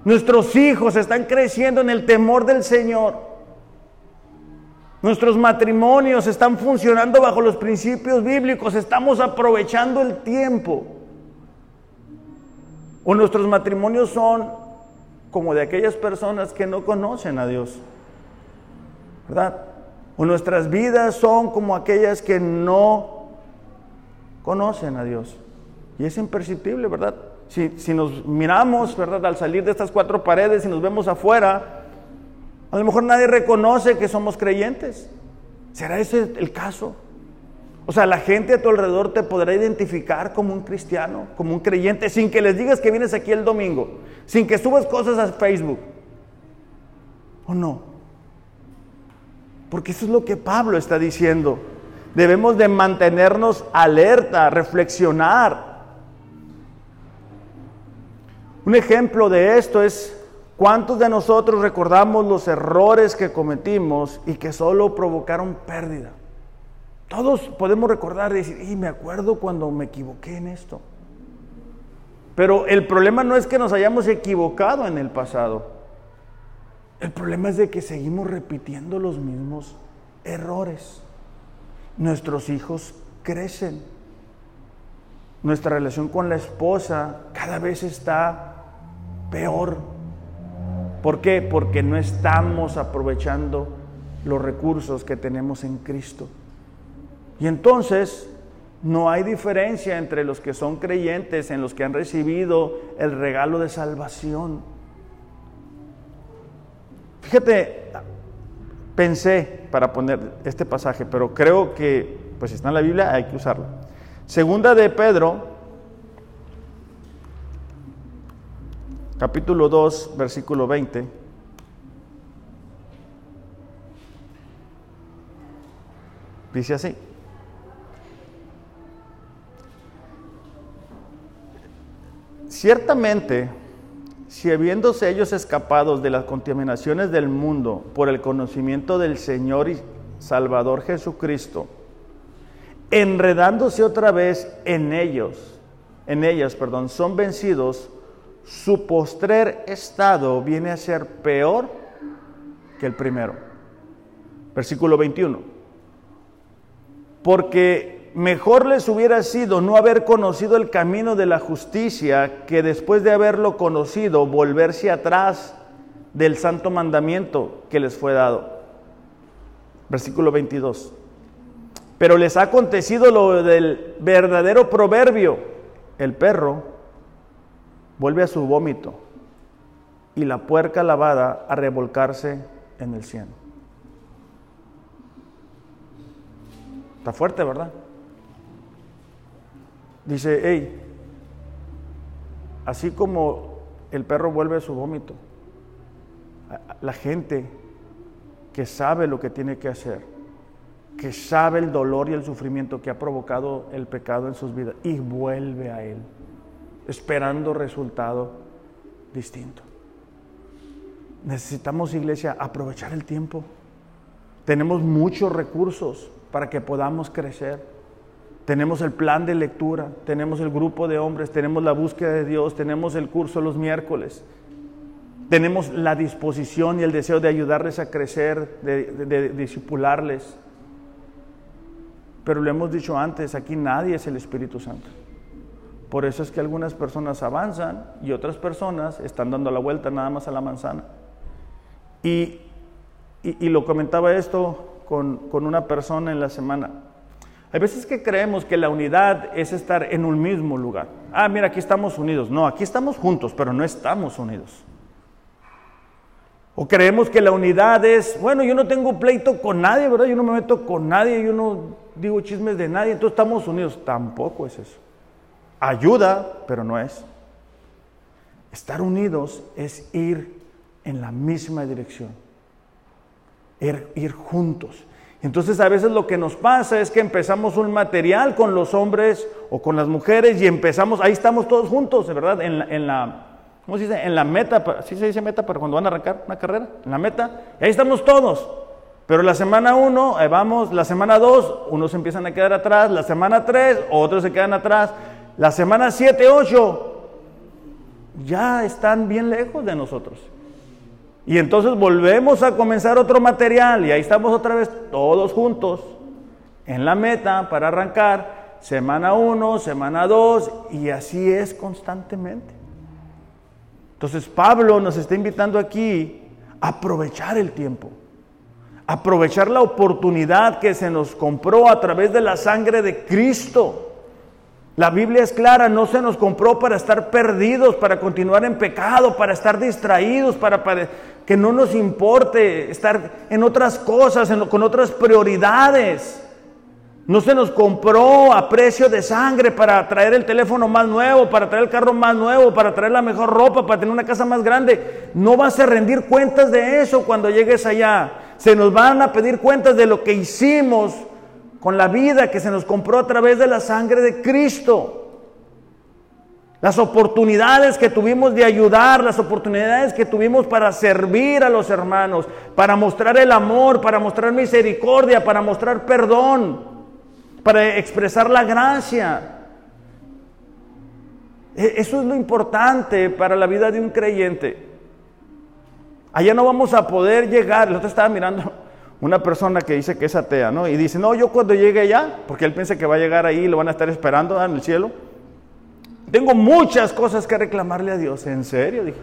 Nuestros hijos están creciendo en el temor del Señor. Nuestros matrimonios están funcionando bajo los principios bíblicos. Estamos aprovechando el tiempo. O nuestros matrimonios son como de aquellas personas que no conocen a Dios. ¿Verdad? O nuestras vidas son como aquellas que no conocen a Dios. Y es imperceptible, ¿verdad? Si, nos miramos, ¿verdad? Al salir de estas cuatro paredes y nos vemos afuera, a lo mejor nadie reconoce que somos creyentes. ¿Será ese el caso? O sea, la gente a tu alrededor te podrá identificar como un cristiano, como un creyente, sin que les digas que vienes aquí el domingo, sin que subas cosas a Facebook. ¿O no? Porque eso es lo que Pablo está diciendo. Debemos de mantenernos alerta, reflexionar. Un ejemplo de esto es cuántos de nosotros recordamos los errores que cometimos y que solo provocaron pérdida. Todos podemos recordar y decir, y me acuerdo cuando me equivoqué en esto. Pero el problema no es que nos hayamos equivocado en el pasado. El problema es de que seguimos repitiendo los mismos errores. Nuestros hijos crecen. Nuestra relación con la esposa cada vez está peor. ¿Por qué? Porque no estamos aprovechando los recursos que tenemos en Cristo. Y entonces no hay diferencia entre los que son creyentes, en los que han recibido el regalo de salvación. Fíjate, pensé para poner este pasaje, pero creo que pues está en la Biblia, hay que usarlo. Segunda de Pedro, capítulo 2, versículo 20. Dice así. Ciertamente, si habiéndose ellos escapados de las contaminaciones del mundo por el conocimiento del Señor y Salvador Jesucristo, enredándose otra vez en ellos, en ellas, perdón, son vencidos, su postrer estado viene a ser peor que el primero. Versículo 21. Porque mejor les hubiera sido no haber conocido el camino de la justicia que después de haberlo conocido volverse atrás del santo mandamiento que les fue dado. Versículo 22. Pero les ha acontecido lo del verdadero proverbio. El perro vuelve a su vómito y la puerca lavada a revolcarse en el cielo. Está fuerte, ¿verdad? Dice, hey, así como el perro vuelve a su vómito, la gente que sabe lo que tiene que hacer, que sabe el dolor y el sufrimiento que ha provocado el pecado en sus vidas y vuelve a Él, esperando resultado distinto. Necesitamos, iglesia, aprovechar el tiempo. Tenemos muchos recursos para que podamos crecer. Tenemos el plan de lectura, tenemos el grupo de hombres, tenemos la búsqueda de Dios, tenemos el curso los miércoles. tenemos la disposición y el deseo de ayudarles a crecer, de, disipularles. Pero lo hemos dicho antes, aquí nadie es el Espíritu Santo. Por eso es que algunas personas avanzan y otras personas están dando la vuelta nada más a la manzana. Y, lo comentaba esto con, con una persona en la semana. Hay veces que creemos que la unidad es estar en un mismo lugar. Ah, mira, aquí estamos unidos. No, aquí estamos juntos, pero no estamos unidos. O creemos que la unidad es, bueno, yo no tengo pleito con nadie, ¿verdad? Yo no me meto con nadie, yo no digo chismes de nadie, entonces estamos unidos. Tampoco es eso. Ayuda, pero no es. Estar unidos es ir en la misma dirección, ir, ir juntos. Entonces a veces lo que nos pasa es que empezamos un material con los hombres o con las mujeres y empezamos, ahí estamos todos juntos, ¿verdad? En en la ¿cómo se dice? En la meta, ¿sí se dice meta para cuando van a arrancar una carrera? En la meta, ahí estamos todos. Pero la semana 1, vamos, la semana 2, unos empiezan a quedar atrás, la semana 3, otros se quedan atrás, la semana 7, 8, ya están bien lejos de nosotros. Y entonces volvemos a comenzar otro material y ahí estamos otra vez todos juntos en la meta para arrancar, semana 1, semana 2, y así es constantemente. Entonces Pablo nos está invitando aquí a aprovechar el tiempo, aprovechar la oportunidad que se nos compró a través de la sangre de Cristo. La Biblia es clara, no se nos compró para estar perdidos, para continuar en pecado, para estar distraídos, para, que no nos importe estar en otras cosas, con otras prioridades. No se nos compró a precio de sangre para traer el teléfono más nuevo, para traer el carro más nuevo, para traer la mejor ropa, para tener una casa más grande. No vas a rendir cuentas de eso cuando llegues allá. Se nos van a pedir cuentas de lo que hicimos con la vida que se nos compró a través de la sangre de Cristo. Las oportunidades que tuvimos de ayudar, las oportunidades que tuvimos para servir a los hermanos, para mostrar el amor, para mostrar misericordia, para mostrar perdón para expresar la gracia. E, eso es lo importante para la vida de un creyente. Allá no vamos a poder llegar. El otro estaba mirando una persona que dice que es atea, ¿no? Y dice, no, yo cuando llegue allá, porque él piensa que va a llegar ahí y lo van a estar esperando en el cielo. Tengo muchas cosas que reclamarle a Dios. ¿En serio? Dije,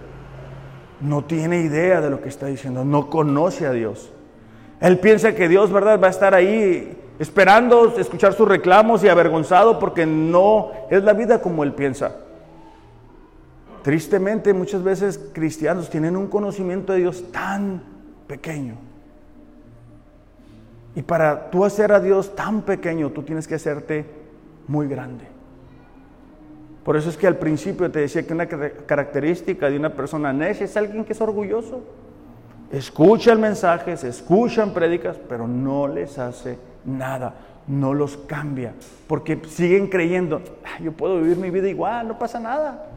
no tiene idea de lo que está diciendo, no conoce a Dios. Él piensa que Dios, ¿verdad?, va a estar ahí esperando escuchar sus reclamos y avergonzado porque no es la vida como él piensa. Tristemente muchas veces cristianos tienen un conocimiento de Dios tan pequeño. Y para tú hacer a Dios tan pequeño, tú tienes que hacerte muy grande. Por eso es que al principio te decía que una característica de una persona necia es alguien que es orgulloso. Escuchan mensajes, escuchan prédicas, pero no les hace nada, no los cambia, porque siguen creyendo, yo puedo vivir mi vida igual, no pasa nada.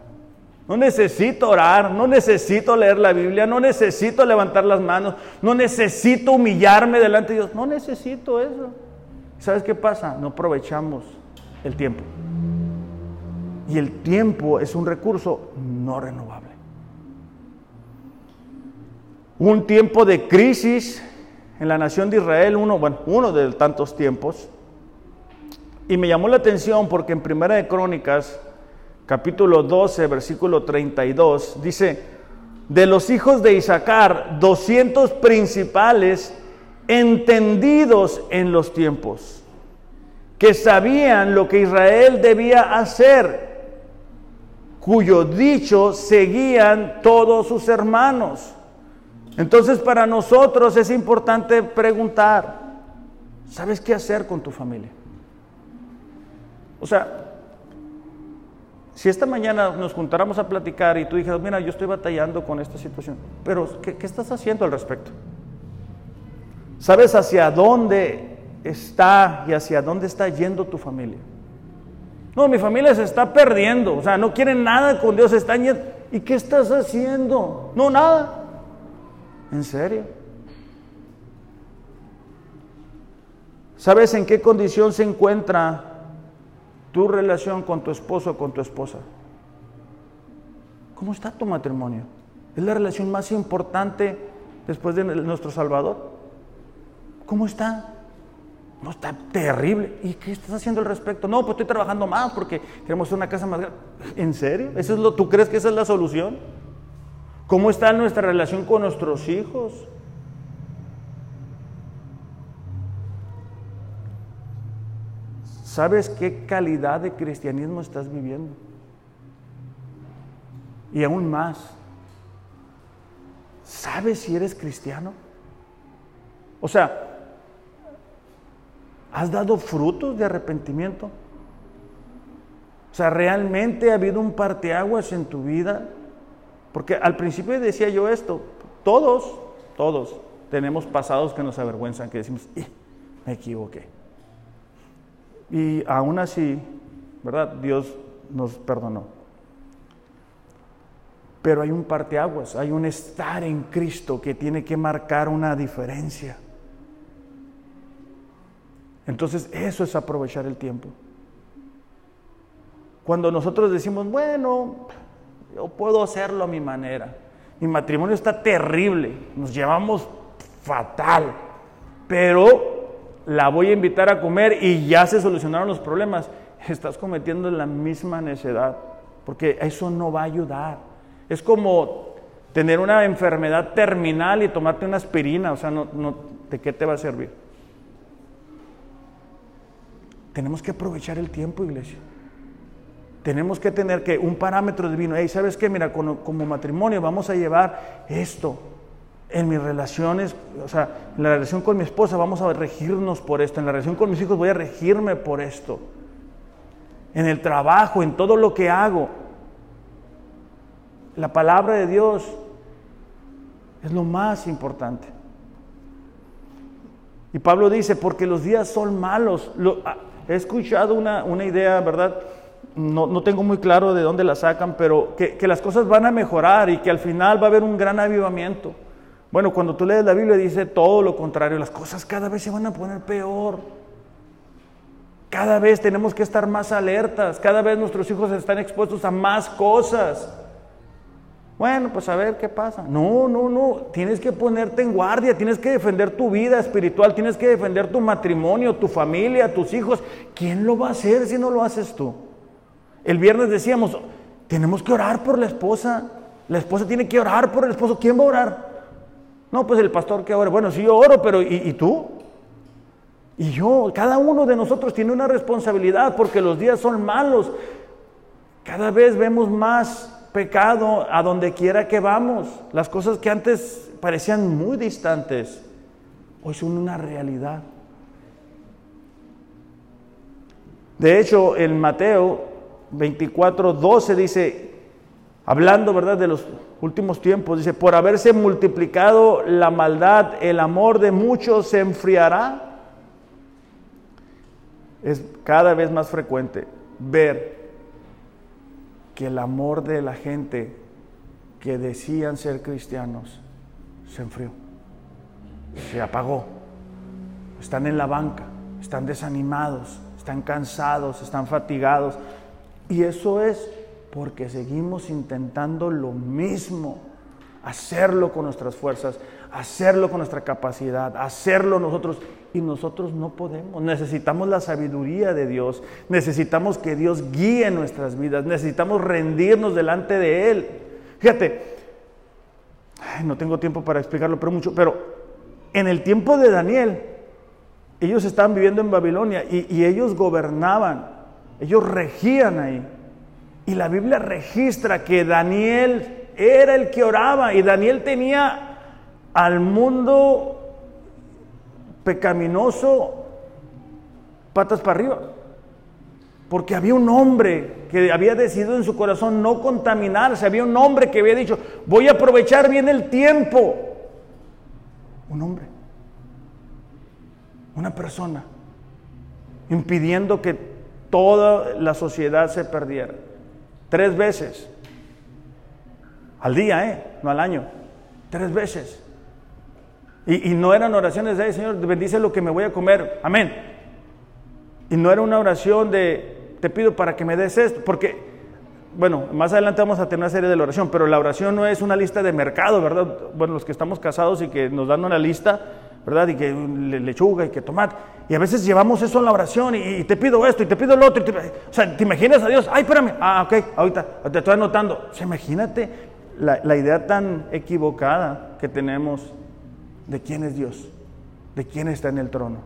No necesito orar, no necesito leer la Biblia, no necesito levantar las manos, no necesito humillarme delante de Dios, no necesito eso. ¿Sabes qué pasa? No aprovechamos el tiempo. Y el tiempo es un recurso no renovable. Un tiempo de crisis en la nación de Israel, uno, uno de tantos tiempos. Y me llamó la atención porque en Primera de Crónicas, capítulo 12, versículo 32, dice, de los hijos de Isaacar, 200 principales entendidos en los tiempos, que sabían lo que Israel debía hacer, cuyo dicho seguían todos sus hermanos. Entonces para nosotros es importante preguntar, ¿sabes qué hacer con tu familia? O sea, si esta mañana nos juntáramos a platicar y tú dijeras, mira, yo estoy batallando con esta situación, pero ¿qué, estás haciendo al respecto? ¿Sabes hacia dónde está y hacia dónde está yendo tu familia? No, mi familia se está perdiendo, o sea, no quieren nada con Dios, están yendo. ¿Y qué estás haciendo? No, nada. ¿En serio? ¿Sabes en qué condición se encuentra tu relación con tu esposo o con tu esposa? ¿Cómo está tu matrimonio? Es la relación más importante después de nuestro Salvador. ¿Cómo está? No, está terrible. ¿Y qué estás haciendo al respecto? No, pues estoy trabajando más porque queremos una casa más grande. ¿En serio? ¿Eso es lo, ¿Tú crees que esa es la solución? ¿Cómo está nuestra relación con nuestros hijos? ¿Sabes qué calidad de cristianismo estás viviendo? Y aún más, ¿sabes si eres cristiano? O sea, ¿Has dado frutos de arrepentimiento? O sea, ¿realmente ha habido un parteaguas en tu vida? Porque al principio decía yo esto, todos, todos tenemos pasados que nos avergüenzan, que decimos, me equivoqué. Y aún así, ¿verdad? Dios nos perdonó. Pero hay un parteaguas, hay un estar en Cristo que tiene que marcar una diferencia. Entonces eso es aprovechar el tiempo. Cuando nosotros decimos, bueno, yo puedo hacerlo a mi manera, mi matrimonio está terrible, nos llevamos fatal, pero la voy a invitar a comer y ya se solucionaron los problemas, estás cometiendo la misma necedad, porque eso no va a ayudar. Es como tener una enfermedad terminal y tomarte una aspirina, o sea, no, ¿de qué te va a servir? Tenemos que aprovechar el tiempo, iglesia. Tenemos que tener que un parámetro divino. Hey, ¿sabes qué? Mira, como, como matrimonio vamos a llevar esto. En mis relaciones, o sea, en la relación con mi esposa vamos a regirnos por esto. En la relación con mis hijos voy a regirme por esto. En el trabajo, en todo lo que hago. La palabra de Dios es lo más importante. Y Pablo dice, porque los días son malos. He escuchado una, idea, ¿verdad? No, tengo muy claro de dónde la sacan, pero que, las cosas van a mejorar y que al final va a haber un gran avivamiento. Bueno, cuando tú lees la Biblia dice todo lo contrario, las cosas cada vez se van a poner peor. Cada vez tenemos que estar más alertas, cada vez nuestros hijos están expuestos a más cosas. Bueno, pues a ver qué pasa. No, no, no. Tienes que ponerte en guardia, tienes que defender tu vida espiritual, tienes que defender tu matrimonio, tu familia, tus hijos. ¿Quién lo va a hacer si no lo haces tú? El viernes decíamos, tenemos que orar por la esposa. La esposa tiene que orar por el esposo. ¿Quién va a orar? No, pues el pastor que ora. Bueno, sí, yo oro, pero ¿y, y tú? Y yo, cada uno de nosotros tiene una responsabilidad porque los días son malos. Cada vez vemos más pecado a donde quiera que vamos. Las cosas que antes parecían muy distantes, hoy son una realidad. De hecho, en Mateo 24, 12 dice, hablando, ¿verdad?, de los últimos tiempos, dice, por haberse multiplicado la maldad, el amor de muchos se enfriará. Es cada vez más frecuente ver que el amor de la gente que decían ser cristianos se enfrió, se apagó. Están en la banca, están desanimados, están cansados, están fatigados. Y eso es porque seguimos intentando lo mismo, hacerlo con nuestras fuerzas, hacerlo con nuestra capacidad, hacerlo nosotros. Y nosotros no podemos. Necesitamos la sabiduría de Dios. Necesitamos que Dios guíe nuestras vidas. Necesitamos rendirnos delante de Él. Fíjate, no tengo tiempo para explicarlo, pero mucho. Pero en el tiempo de Daniel, ellos estaban viviendo en Babilonia y, y ellos gobernaban. Ellos regían ahí. Y la Biblia registra que Daniel era el que oraba y Daniel tenía al mundo pecaminoso patas para arriba. Porque había un hombre que había decidido en su corazón no contaminarse. Había un hombre que había dicho, voy a aprovechar bien el tiempo. Un hombre. Una persona. Impidiendo que toda la sociedad se perdiera. Tres veces. Al día, ¿eh? No al año. Tres veces. Y, no eran oraciones de, Señor, bendice lo que me voy a comer. Amén. Y no era una oración de, te pido para que me des esto. Porque bueno, más adelante vamos a tener una serie de la oración, pero la oración no es una lista de mercado, ¿verdad? Bueno, los que estamos casados y que nos dan una lista, ¿verdad? Y que lechuga y que tomate. Y a veces llevamos eso en la oración y, te pido esto y te pido lo otro. o sea, ¿te imaginas a Dios? Ay, espérame. Ah, ok, ahorita, te estoy anotando. O sea, imagínate la, la idea tan equivocada que tenemos de quién es Dios, de quién está en el trono.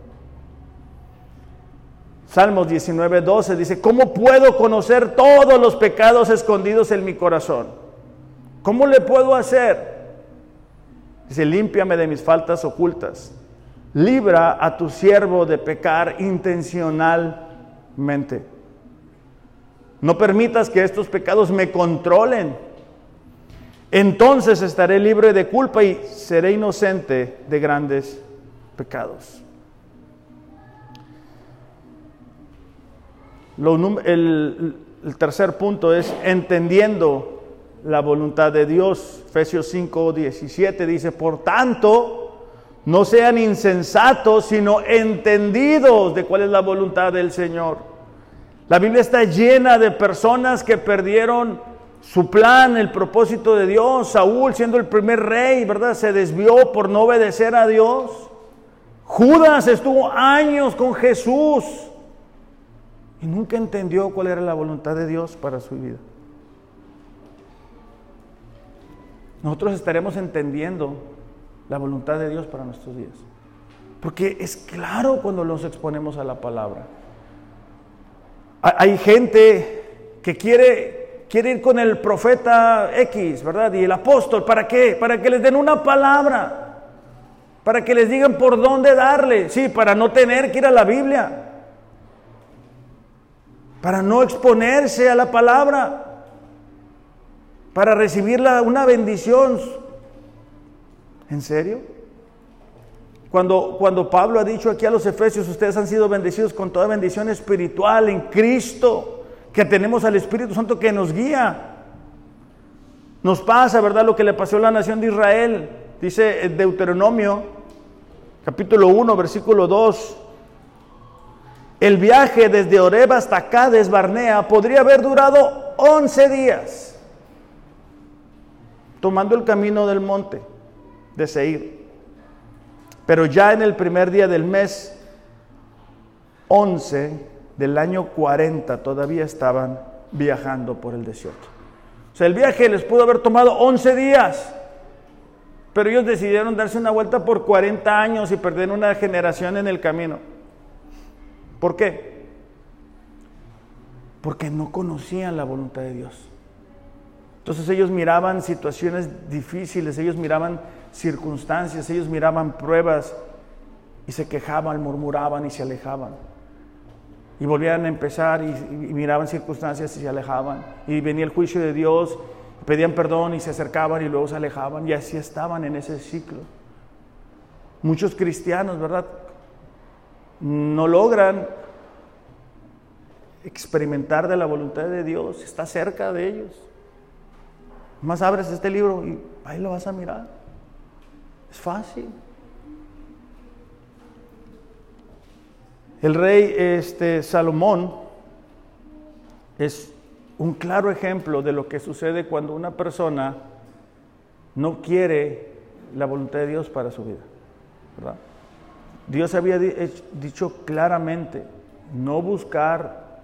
Salmos 19, 12 dice, ¿cómo puedo conocer todos los pecados escondidos en mi corazón? ¿Cómo le puedo hacer? Dice, límpiame de mis faltas ocultas. Libra a tu siervo de pecar intencionalmente. No permitas que estos pecados me controlen. Entonces estaré libre de culpa y seré inocente de grandes pecados. el, tercer punto es entendiendo la voluntad de Dios. Efesios 5, 17 dice, por tanto, no sean insensatos, sino entendidos de cuál es la voluntad del Señor. La Biblia está llena de personas que perdieron su plan, el propósito de Dios. Saúl, siendo el primer rey, ¿verdad? Se desvió por no obedecer a Dios. Judas estuvo años con Jesús y nunca entendió cuál era la voluntad de Dios para su vida. Nosotros estaremos entendiendo la voluntad de Dios para nuestros días. Porque es claro cuando nos exponemos a la palabra. Hay gente que quiere, quiere ir con el profeta X, ¿verdad? Y el apóstol, ¿para qué? Para que les den una palabra. Para que les digan por dónde darle. Sí, para no tener que ir a la Biblia para no exponerse a la palabra, para recibir una bendición. ¿En serio? Cuando, cuando Pablo ha dicho aquí a los Efesios, ustedes han sido bendecidos con toda bendición espiritual en Cristo, que tenemos al Espíritu Santo que nos guía. Nos pasa, ¿verdad? Lo que le pasó a la nación de Israel. Dice Deuteronomio, capítulo 1, versículo 2. El viaje desde Oreb hasta Cades Barnea podría haber durado 11 días, tomando el camino del monte de Seir. Pero ya en el primer día del mes 11 del año 40 todavía estaban viajando por el desierto. O sea, el viaje les pudo haber tomado 11 días, pero ellos decidieron darse una vuelta por 40 años y perder una generación en el camino. ¿Por qué? Porque no conocían la voluntad de Dios. Entonces ellos miraban situaciones difíciles, ellos miraban circunstancias, ellos miraban pruebas y se quejaban, murmuraban y se alejaban. Y volvían a empezar y, miraban circunstancias y se alejaban. Y venía el juicio de Dios, pedían perdón y se acercaban y luego se alejaban. Y así estaban en ese ciclo. Muchos cristianos, ¿verdad? no logran experimentar de la voluntad de Dios, está cerca de ellos. Más abres este libro y ahí lo vas a mirar. Es fácil. El rey este, Salomón es un claro ejemplo de lo que sucede cuando una persona no quiere la voluntad de Dios para su vida. ¿verdad? Dios había dicho claramente, no buscar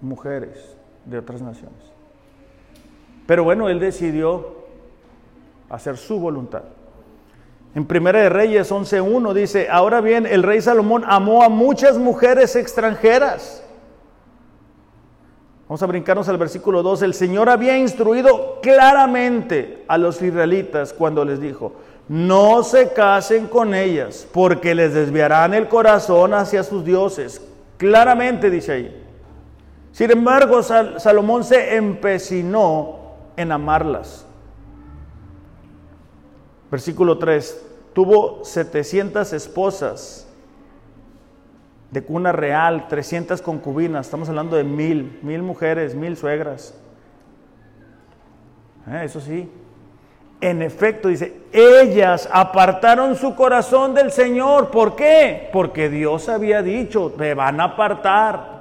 mujeres de otras naciones. Pero bueno, él decidió hacer su voluntad. En Primera de Reyes 11.1 dice, ahora bien, el rey Salomón amó a muchas mujeres extranjeras. Vamos a brincarnos al versículo 2. El Señor había instruido claramente a los israelitas cuando les dijo, no se casen con ellas, porque les desviarán el corazón hacia sus dioses. Claramente dice ahí. Sin embargo, Salomón se empecinó en amarlas. Versículo 3. Tuvo 700 esposas de cuna real, 300 concubinas. Estamos hablando de mil, mil mujeres, mil suegras. Eh, eso sí, en efecto, dice, ellas apartaron su corazón del Señor. ¿Por qué? Porque Dios había dicho, me van a apartar.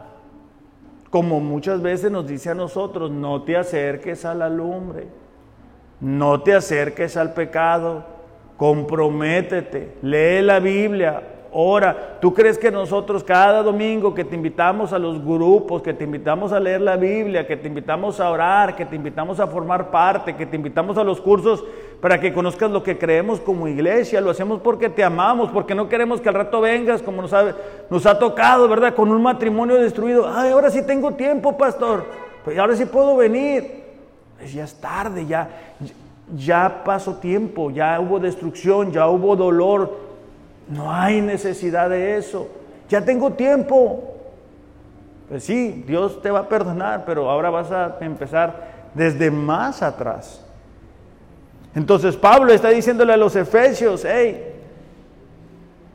Como muchas veces nos dice a nosotros, no te acerques a la lumbre, no te acerques al pecado, comprométete, lee la Biblia, ora. ¿Tú crees que nosotros cada domingo que te invitamos a los grupos, que te invitamos a leer la Biblia, que te invitamos a orar, que te invitamos a formar parte, que te invitamos a los cursos para que conozcas lo que creemos como iglesia? Lo hacemos porque te amamos, porque no queremos que al rato vengas como nos ha, nos ha tocado, ¿verdad? Con un matrimonio destruido. Ay, ahora sí tengo tiempo, pastor. Pues ahora sí puedo venir. Pues ya es tarde, ya, ya pasó tiempo, ya hubo destrucción, ya hubo dolor, no hay necesidad de eso. Ya tengo tiempo. Pues sí, Dios te va a perdonar, pero ahora vas a empezar desde más atrás. Entonces Pablo está diciéndole a los efesios, hey,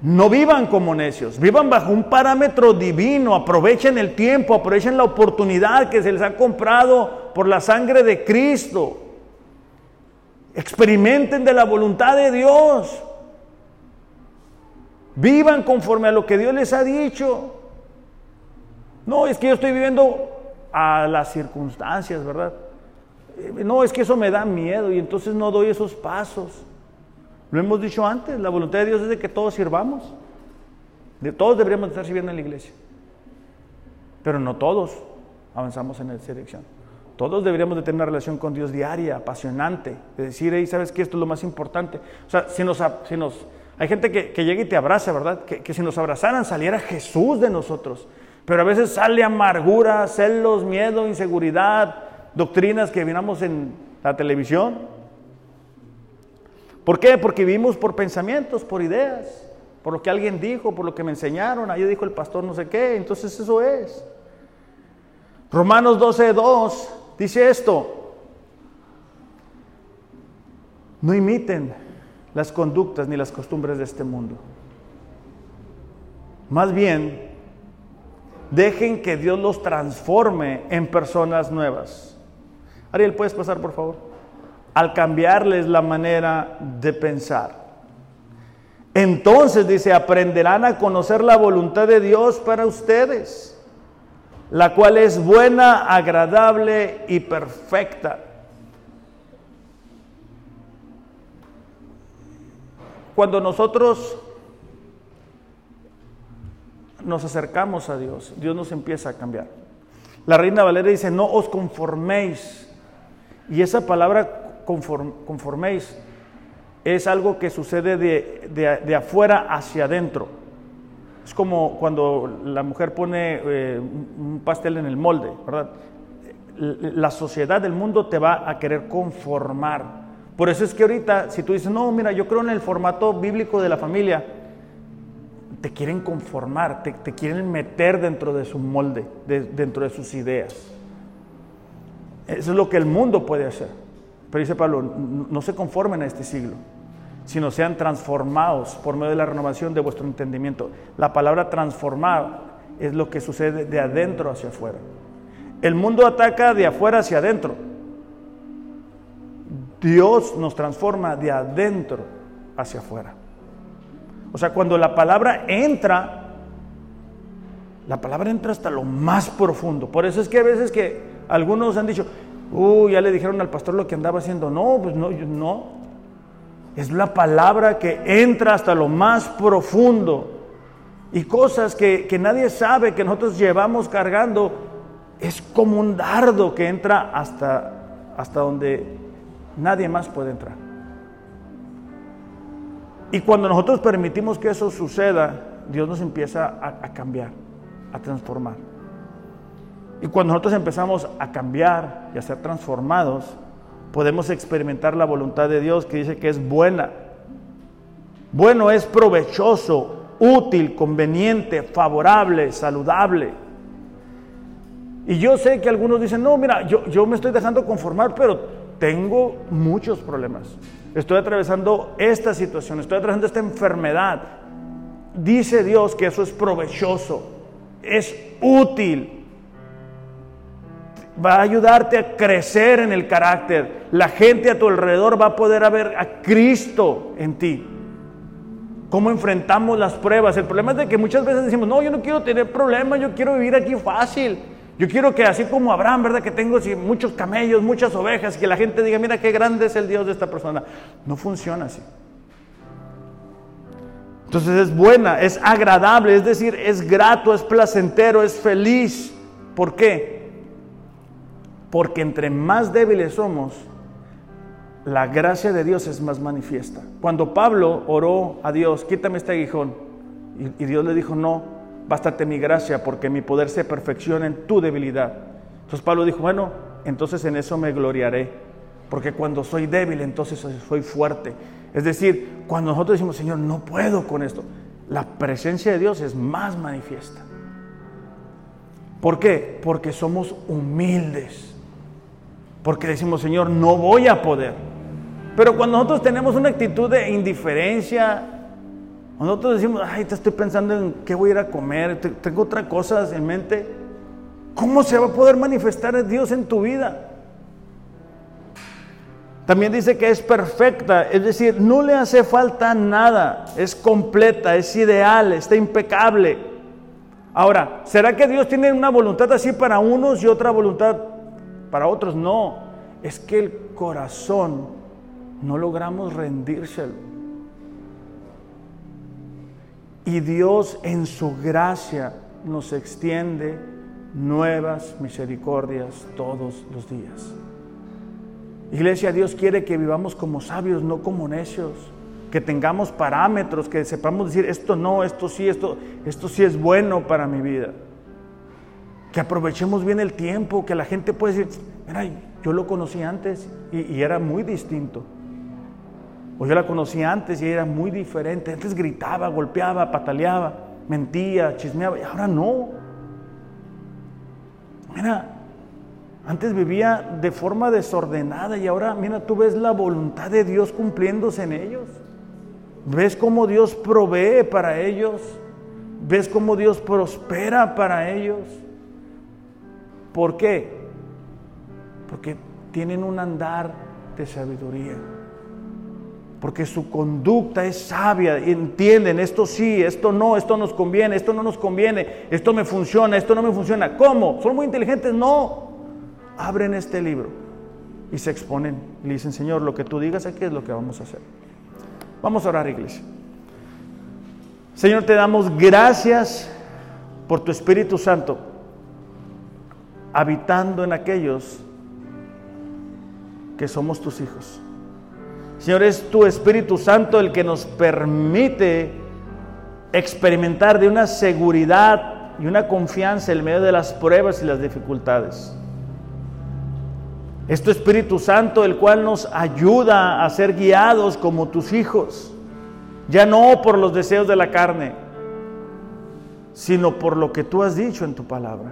no vivan como necios, vivan bajo un parámetro divino, aprovechen el tiempo, aprovechen la oportunidad que se les ha comprado por la sangre de Cristo. Experimenten de la voluntad de Dios. Vivan conforme a lo que Dios les ha dicho. No, es que yo estoy viviendo a las circunstancias, ¿verdad? Eh, no, es que eso me da miedo y entonces no doy esos pasos. Lo hemos dicho antes, la voluntad de Dios es de que todos sirvamos. De todos deberíamos estar sirviendo en la iglesia. Pero no todos avanzamos en esa dirección. Todos deberíamos de tener una relación con Dios diaria, apasionante, de decir, ¿sabes qué? Esto es lo más importante. O sea, si nos, si nos hay gente que, llega y te abraza, ¿verdad? Que, si nos abrazaran saliera Jesús de nosotros. Pero a veces sale amargura, celos, miedo, inseguridad, doctrinas que miramos en la televisión. ¿Por qué? Porque vivimos por pensamientos, por ideas, por lo que alguien dijo, por lo que me enseñaron. Ahí dijo el pastor no sé qué. Entonces eso es. Romanos 12.2 dice esto. No imiten las conductas ni las costumbres de este mundo. Más bien, dejen que Dios los transforme en personas nuevas. Ariel, ¿puedes pasar por favor? Al cambiarles la manera de pensar. Entonces, dice, aprenderán a conocer la voluntad de Dios para ustedes, la cual es buena, agradable y perfecta. Cuando nosotros nos acercamos a Dios, Dios nos empieza a cambiar. La reina Valera dice, no os conforméis. Y esa palabra conforméis es algo que sucede de, afuera hacia adentro. Es como cuando la mujer pone eh, un pastel en el molde, ¿verdad? La sociedad del mundo te va a querer conformar. Por eso es que ahorita, si tú dices, no, mira, yo creo en el formato bíblico de la familia, te quieren conformar, te, quieren meter dentro de su molde, dentro de sus ideas. Eso es lo que el mundo puede hacer. Pero dice Pablo, no se conformen a este siglo, sino sean transformados por medio de la renovación de vuestro entendimiento. La palabra transformar es lo que sucede de adentro hacia afuera. El mundo ataca de afuera hacia adentro. Dios nos transforma de adentro hacia afuera. O sea, cuando la palabra entra, la palabra entra hasta lo más profundo. Por eso es que a veces que algunos han dicho, uy, ya le dijeron al pastor lo que andaba haciendo. No, pues no, no. Es la palabra que entra hasta lo más profundo. Y cosas que, que nadie sabe que nosotros llevamos cargando, es como un dardo que entra hasta, hasta donde Nadie más puede entrar. Y cuando nosotros permitimos que eso suceda, Dios nos empieza a, cambiar, a transformar. Y cuando nosotros empezamos a cambiar y a ser transformados, podemos experimentar la voluntad de Dios que dice que es buena. Bueno es provechoso, útil, conveniente, favorable, saludable. Y yo sé que algunos dicen, no, mira, yo, yo me estoy dejando conformar, pero tengo muchos problemas. Estoy atravesando esta situación, estoy atravesando esta enfermedad. Dice Dios que eso es provechoso, es útil. Va a ayudarte a crecer en el carácter. La gente a tu alrededor va a poder ver a Cristo en ti. ¿Cómo enfrentamos las pruebas? El problema es de que muchas veces decimos, no, yo no quiero tener problemas, yo quiero vivir aquí fácil. Yo quiero que así como Abraham, ¿verdad? Que tengo muchos camellos, muchas ovejas, que la gente diga, mira qué grande es el Dios de esta persona. No funciona así. Entonces es buena, es agradable, es decir, es grato, es placentero, es feliz. ¿Por qué? Porque entre más débiles somos, la gracia de Dios es más manifiesta. Cuando Pablo oró a Dios, quítame este aguijón, y, Dios le dijo, no, bástate mi gracia, porque mi poder se perfecciona en tu debilidad. Entonces Pablo dijo, bueno, entonces en eso me gloriaré, porque cuando soy débil, entonces soy fuerte. Es decir, cuando nosotros decimos, Señor, no puedo con esto, la presencia de Dios es más manifiesta. ¿Por qué? Porque somos humildes. Porque decimos, Señor, no voy a poder. Pero cuando nosotros tenemos una actitud de indiferencia, nosotros decimos, ay, te estoy pensando en qué voy a ir a comer, tengo otras cosas en mente, ¿cómo se va a poder manifestar Dios en tu vida? También dice que es perfecta, es decir, no le hace falta nada, es completa, es ideal, está impecable. Ahora, ¿será que Dios tiene una voluntad así para unos y otra voluntad para otros? No, es que el corazón no logramos rendírselo. Y Dios en su gracia nos extiende nuevas misericordias todos los días. Iglesia, Dios quiere que vivamos como sabios, no como necios. Que tengamos parámetros, que sepamos decir esto no, esto sí, esto, esto sí es bueno para mi vida. Que aprovechemos bien el tiempo, que la gente puede decir, mira, yo lo conocí antes y, y era muy distinto. O yo la conocí antes y era muy diferente. Antes gritaba, golpeaba, pataleaba, mentía, chismeaba y ahora no. Mira, antes vivía de forma desordenada y ahora, mira, tú ves la voluntad de Dios cumpliéndose en ellos. Ves cómo Dios provee para ellos. Ves cómo Dios prospera para ellos. ¿Por qué? Porque tienen un andar de sabiduría. Porque su conducta es sabia, entienden, esto sí, esto no, esto nos conviene, esto no nos conviene, esto me funciona, esto no me funciona. ¿Cómo? ¿Son muy inteligentes? No abren este libro y se exponen y le dicen, Señor, lo que tú digas aquí es lo que vamos a hacer. Vamos a orar, iglesia. Señor, te damos gracias por tu Espíritu Santo habitando en aquellos que somos tus hijos. Señor, es tu Espíritu Santo el que nos permite experimentar de una seguridad y una confianza en medio de las pruebas y las dificultades. Es tu Espíritu Santo el cual nos ayuda a ser guiados como tus hijos, ya no por los deseos de la carne, sino por lo que tú has dicho en tu palabra.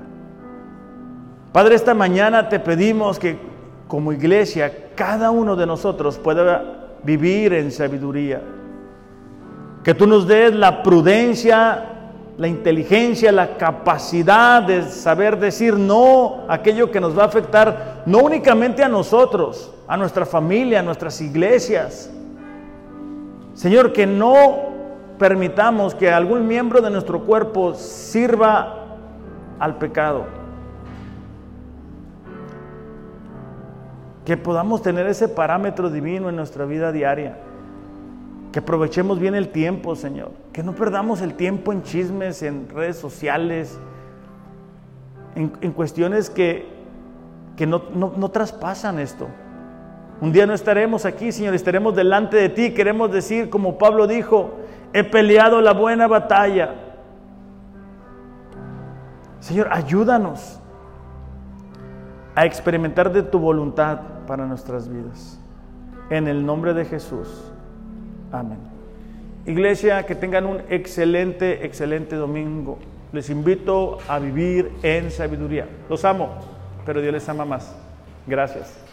Padre, esta mañana te pedimos que como iglesia cada uno de nosotros pueda vivir en sabiduría. Que tú nos des la prudencia la inteligencia, la capacidad de saber decir no a aquello que nos va a afectar no únicamente a nosotros, a nuestra familia, a nuestras iglesias. Señor, que no permitamos que algún miembro de nuestro cuerpo sirva al pecado. Que podamos tener ese parámetro divino en nuestra vida diaria. Que aprovechemos bien el tiempo, Señor. Que no perdamos el tiempo en chismes, en redes sociales, en, cuestiones que, no, no traspasan esto. Un día no estaremos aquí, Señor, estaremos delante de ti. Queremos decir, como Pablo dijo, he peleado la buena batalla. Señor, ayúdanos a experimentar de tu voluntad para nuestras vidas. En el nombre de Jesús. Amén. Iglesia, que tengan un excelente, excelente domingo. Les invito a vivir en sabiduría. Los amo, pero Dios les ama más. Gracias.